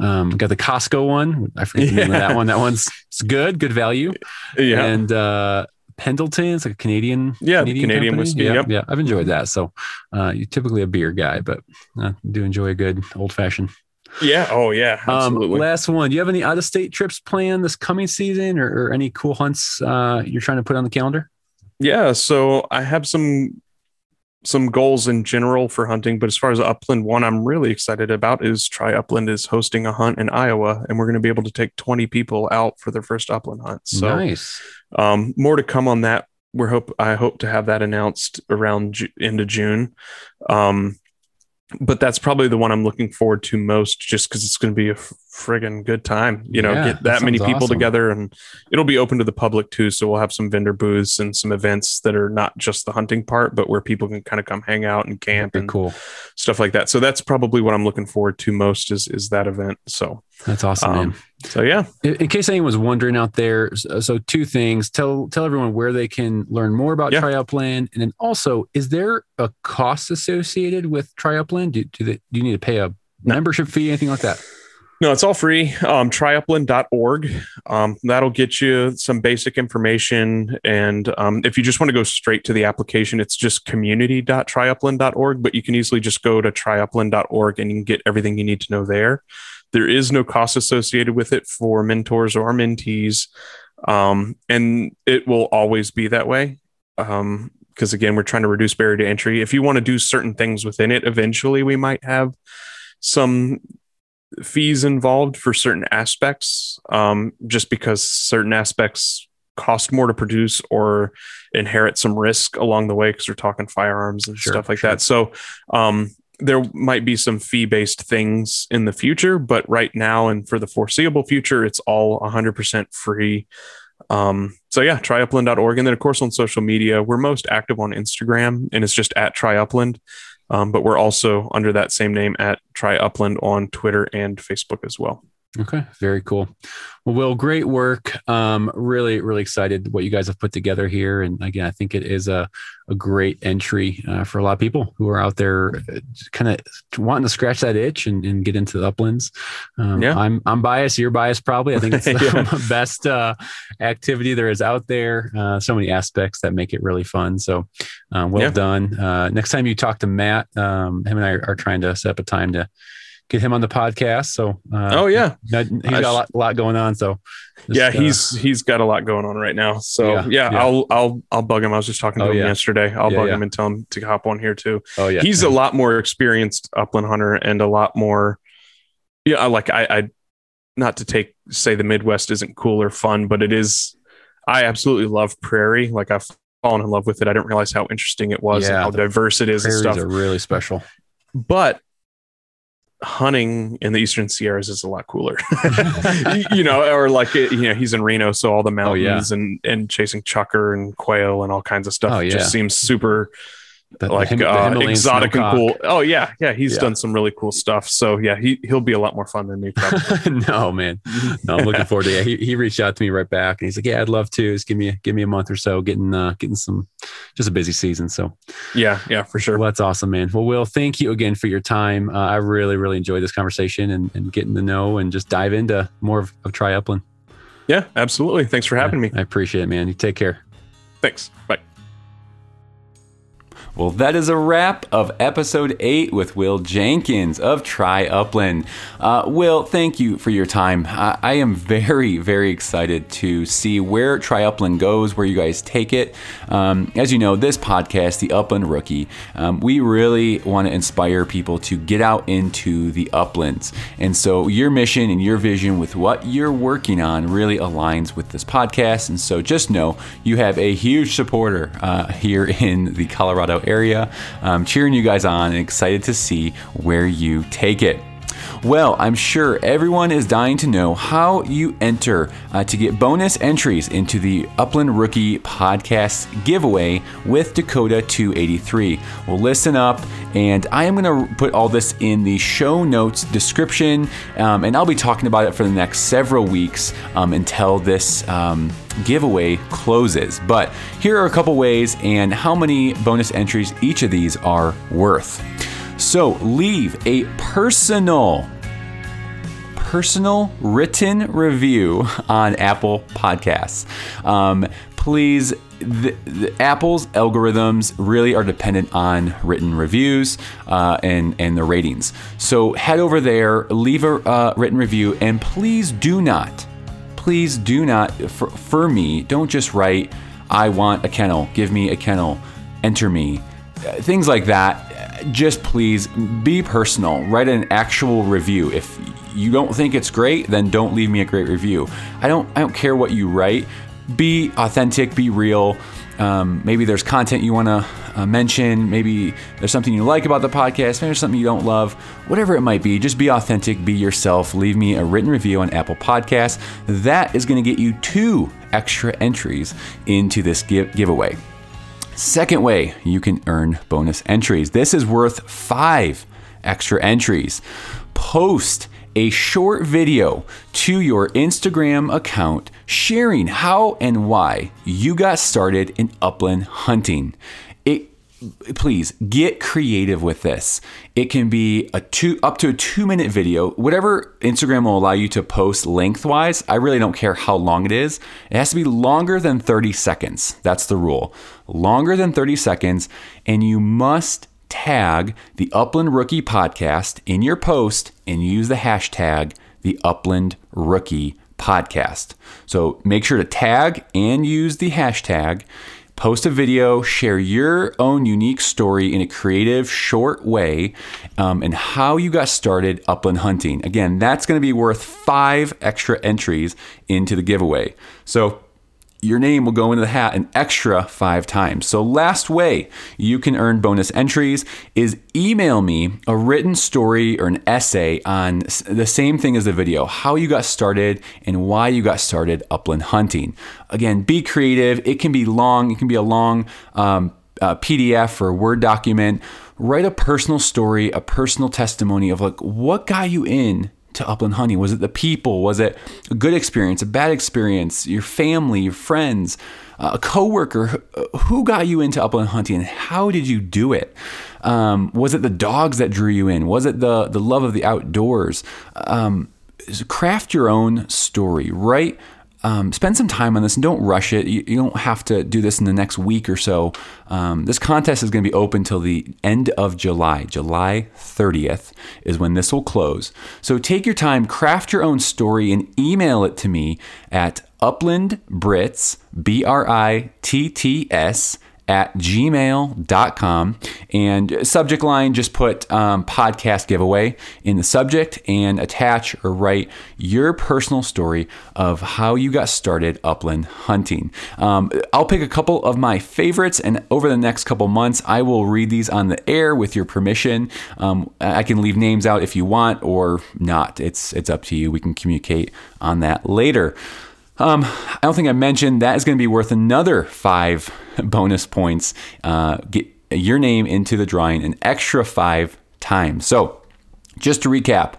Um, got the Costco one. I forget the name of Yeah. that one. That one's it's good, good value. yeah, And uh, Pendleton, it's like a Canadian. Yeah, Canadian company. whiskey, Yeah, yep. yeah, I've enjoyed that. So, uh, you're typically a beer guy, but uh, do enjoy a good old fashioned. yeah. Oh yeah, Um, absolutely. last one. Do you have any out of state trips planned this coming season, or, or any cool hunts uh, you're trying to put on the calendar? Yeah, so I have some some goals in general for hunting, but as far as upland, one I'm really excited about is Try Upland is hosting a hunt in Iowa, and we're going to be able to take 20 people out for their first upland hunt. So nice. um, more to come on that. We're hope I hope to have that announced around Ju- end of June. Um, but that's probably the one I'm looking forward to most, just because it's going to be a friggin' good time. You know, Yeah, get that that many people awesome. together, and it'll be open to the public too. So we'll have some vendor booths and some events that are not just the hunting part, but where people can kind of come hang out and camp and cool. stuff like that. So that's probably what I'm looking forward to most is is that event. So That's awesome, Um, man. so yeah, In, in case anyone was wondering out there, so, so two things: tell tell everyone where they can learn more about Yeah. And then also, is there a cost associated with Try Upland? Do, do, they, do you need to pay a membership fee, anything like that? No, it's all free. Um, tryupland.org. Um, that'll get you some basic information. And um, if you just want to go straight to the application, it's just community.tryupland.org, but you can easily just go to tryupland.org and you can get everything you need to know there. There is no cost associated with it for mentors or mentees. Um, and it will always be that way. Um, because again, we're trying to reduce barrier to entry. If you want to do certain things within it, eventually we might have some fees involved for certain aspects, um, just because certain aspects cost more to produce or inherit some risk along the way because we're talking firearms and Sure, stuff like sure. that. So um, there might be some fee based things in the future, but right now and for the foreseeable future, it's all 100% free. Um, so yeah, tryupland.org. And then of course on social media, we're most active on Instagram and it's just at tryupland. Um, but we're also under that same name at tryupland on Twitter and Facebook as well. Okay, very cool. Well, Will, great work. Um, really, really excited what you guys have put together here. And again, I think it is a, a great entry uh, for a lot of people who are out there kind of wanting to scratch that itch and, and get into the uplands. Um, Yeah. I'm, I'm biased. You're biased, probably. I think it's [LAUGHS] the Yeah. [LAUGHS] best uh, activity there is out there. Uh, so many aspects that make it really fun. So uh, well Yeah. done. Uh, next time you talk to Matt, um, him and I are, are trying to set up a time to get him on the podcast. So, uh, oh yeah, he's got a lot, lot going on. So, just, yeah, uh, he's he's got a lot going on right now. So Yeah, yeah, yeah. I'll I'll I'll bug him. I was just talking to Oh, him yeah. yesterday. I'll bug him and tell him to hop on here too. oh yeah, He's a lot more experienced upland hunter and a lot more. Yeah, I like I I not to take say the Midwest isn't cool or fun, but it is. I absolutely love prairie. Like I've fallen in love with it. I didn't realize how interesting it was and how diverse it is and stuff. are really special. but hunting in the Eastern Sierras is a lot cooler, [LAUGHS] [LAUGHS] you know, or like, you know, he's in Reno. So all the mountains Oh, yeah. and, and chasing chukar and quail and all kinds of stuff Oh, yeah. just seems super The- like the uh, exotic and cool. Oh yeah. Yeah. He's Yeah. done some really cool stuff. So yeah, he, he'll be a lot more fun than me. [LAUGHS] No, man. No, I'm looking forward to it. He, he reached out to me right back and he's like, Yeah, I'd love to. Just give me give me a month or so, getting uh getting some just a busy season. So yeah. Yeah, for sure. well, that's awesome, man. Well, Will, thank you again for your time. Uh, I really, really enjoyed this conversation and, and getting to know and just dive into more of, of Try Upland. Yeah, absolutely. Thanks for having me. I appreciate it, man. You take care. Thanks. Bye. Well, that is a wrap of episode eight with Will Jenkins of Try Upland. Uh, Will, thank you for your time. I, I am very, very excited to see where Try Upland goes, where you guys take it. Um, as you know, this podcast, The Upland Rookie, um, we really want to inspire people to get out into the uplands. And so your mission and your vision with what you're working on really aligns with this podcast. And so just know you have a huge supporter uh, here in the Colorado area, um, cheering you guys on and excited to see where you take it. Well, I'm sure everyone is dying to know how you enter uh, to get bonus entries into the Upland Rookie Podcast giveaway with Dakota 283. Well, listen up, and I am going to put all this in the show notes description, um, and I'll be talking about it for the next several weeks um, until this. Um, giveaway closes. But here are a couple ways and how many bonus entries each of these are worth. So leave a personal personal written review on Apple Podcasts. Um, please, the, the Apple's algorithms really are dependent on written reviews uh, and and the ratings. So head over there, leave a uh, written review, and please do not, please do not for, for me. Don't just write, "I want a kennel. Give me a kennel. Enter me." Uh, Things like that just please be personal. Write an actual review. If you don't think it's great, then don't leave me a great review. I don't I don't care what you write. Be authentic, be real. Um, maybe there's content you want to uh, mention. Maybe there's something you like about the podcast. Maybe there's something you don't love. Whatever it might be, just be authentic, be yourself. Leave me a written review on Apple Podcasts. That is going to get you two extra entries into this give- giveaway. Second way you can earn bonus entries. This is worth five extra entries. Post a short video to your Instagram account sharing how and why you got started in upland hunting. It please get creative with this. It can be a two up to a two minute video, whatever Instagram will allow you to post lengthwise. I really don't care how long it is. It has to be longer than 30 seconds. That's the rule. Longer than 30 seconds, and you must tag the Upland Rookie podcast in your post and use the hashtag the Upland Rookie podcast. So make sure to tag and use the hashtag post a video, share your own unique story in a creative, short way, um, and how you got started upland hunting. Again, that's going to be worth five extra entries into the giveaway. So your name will go into the hat an extra five times. So, last way you can earn bonus entries is email me a written story or an essay on the same thing as the video how you got started and why you got started upland hunting. Again, be creative. It can be long, it can be a long um, uh, PDF or Word document. Write a personal story, a personal testimony of like what got you in to upland hunting? Was it the people? Was it a good experience, a bad experience, your family, your friends, uh, a coworker? Who- Who got you into upland hunting and how did you do it? Um, was it the dogs that drew you in? Was it the, the love of the outdoors? Um, craft your own story, right? Um, spend some time on this and don't rush it. You, you don't have to do this in the next week or so. Um, this contest is going to be open till the end of July. July 30th is when this will close. So take your time, craft your own story, and email it to me at uplandbritts, B R I T T S, at gmail.com. And subject line, just put um, podcast giveaway in the subject and attach or write your personal story of how you got started upland hunting. Um, I'll pick a couple of my favorites, and over the next couple months, I will read these on the air with your permission. Um, I can leave names out if you want or not. It's it's up to you. We can communicate on that later. Um, I don't think I mentioned that is going to be worth another five [LAUGHS] bonus points. Uh, get your name into the drawing an extra five times. So, just to recap.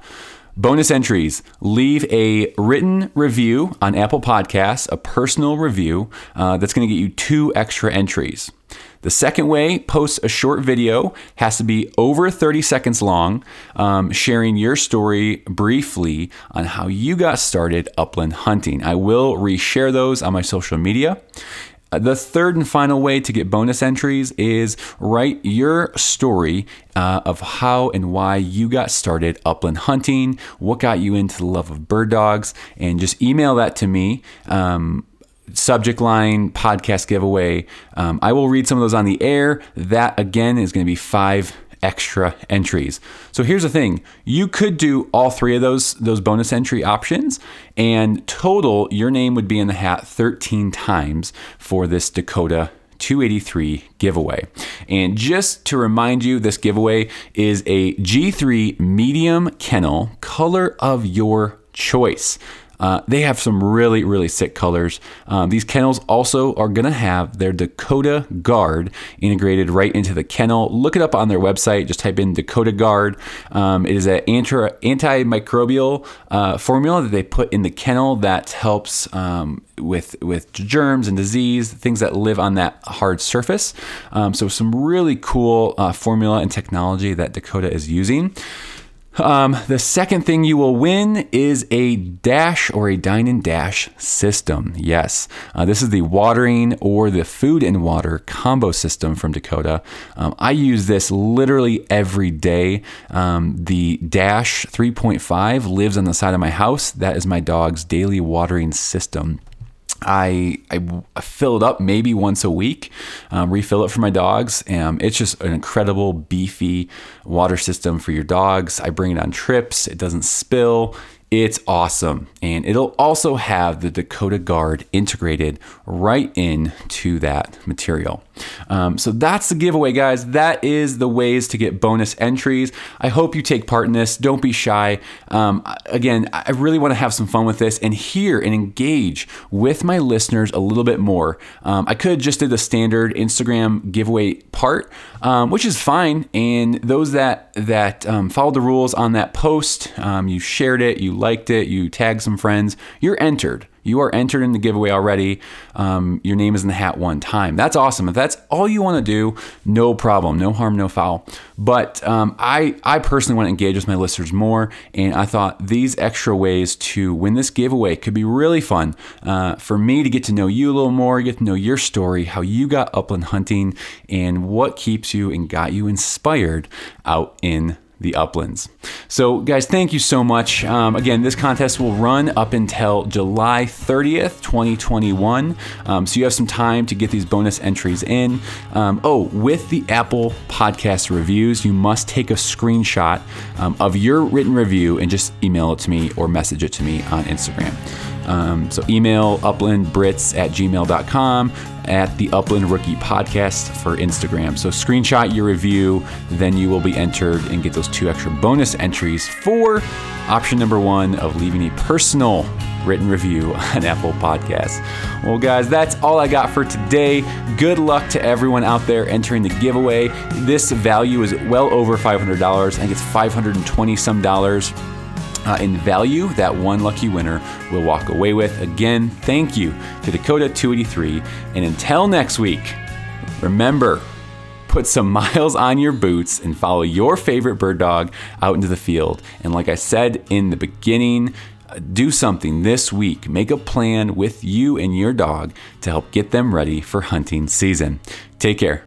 Bonus entries leave a written review on Apple Podcasts, a personal review uh, that's going to get you two extra entries. The second way, post a short video, has to be over 30 seconds long, um, sharing your story briefly on how you got started upland hunting. I will reshare those on my social media. Uh, the third and final way to get bonus entries is write your story uh, of how and why you got started upland hunting, what got you into the love of bird dogs, and just email that to me. Um, subject line podcast giveaway. Um, I will read some of those on the air. That again is going to be five extra entries. So here's the thing: you could do all three of those those bonus entry options, and total your name would be in the hat 13 times for this Dakota 283 giveaway. And just to remind you, this giveaway is a G3 medium kennel, color of your choice. Uh, they have some really, really sick colors. Um, these kennels also are going to have their Dakota Guard integrated right into the kennel. Look it up on their website. Just type in Dakota Guard. Um, it is an anti- antimicrobial uh, formula that they put in the kennel that helps um, with with germs and disease, things that live on that hard surface. Um, so some really cool uh, formula and technology that Dakota is using. Um, the second thing you will win is a dash or a dine and dash system. Yes, uh, this is the watering or the food and water combo system from Dakota. Um, I use this literally every day. Um, the Dash 3.5 lives on the side of my house. That is my dog's daily watering system. I, I fill it up maybe once a week, um, refill it for my dogs. Um, it's just an incredible beefy water system for your dogs. I bring it on trips. It doesn't spill. It's awesome. And it'll also have the Dakota Guard integrated right into that material. Um, so that's the giveaway, guys. That is the ways to get bonus entries. I hope you take part in this. Don't be shy. Um, again, I really want to have some fun with this and hear and engage with my listeners a little bit more. Um, I could just do the standard Instagram giveaway part, um, which is fine. And those that that um, followed the rules on that post, um, you shared it, you liked it, you tagged some friends, you're entered. You are entered in the giveaway already. Um, your name is in the hat one time. That's awesome. If that's all you want to do, no problem, no harm, no foul. But um, I, I personally want to engage with my listeners more, and I thought these extra ways to win this giveaway could be really fun uh, for me to get to know you a little more, get to know your story, how you got upland hunting, and what keeps you and got you inspired out in the uplands. So, guys, thank you so much. Um, again, this contest will run up until July 30th, 2021. Um, so, you have some time to get these bonus entries in. Um, oh, with the Apple Podcast reviews, you must take a screenshot um, of your written review and just email it to me or message it to me on Instagram. Um, so email uplandbritts at gmail.com at the Upland Rookie Podcast for Instagram. So screenshot your review, then you will be entered and get those two extra bonus entries for option number one of leaving a personal written review [LAUGHS] on Apple Podcasts. Well, guys, that's all I got for today. Good luck to everyone out there entering the giveaway. This value is well over $500. I think it's 520 some dollars uh, in value that one lucky winner will walk away with. Again, thank you to Dakota 283. And until next week, remember, put some [LAUGHS] miles on your boots and follow your favorite bird dog out into the field. And like I said in the beginning, uh, do something this week. Make a plan with you and your dog to help get them ready for hunting season. Take care.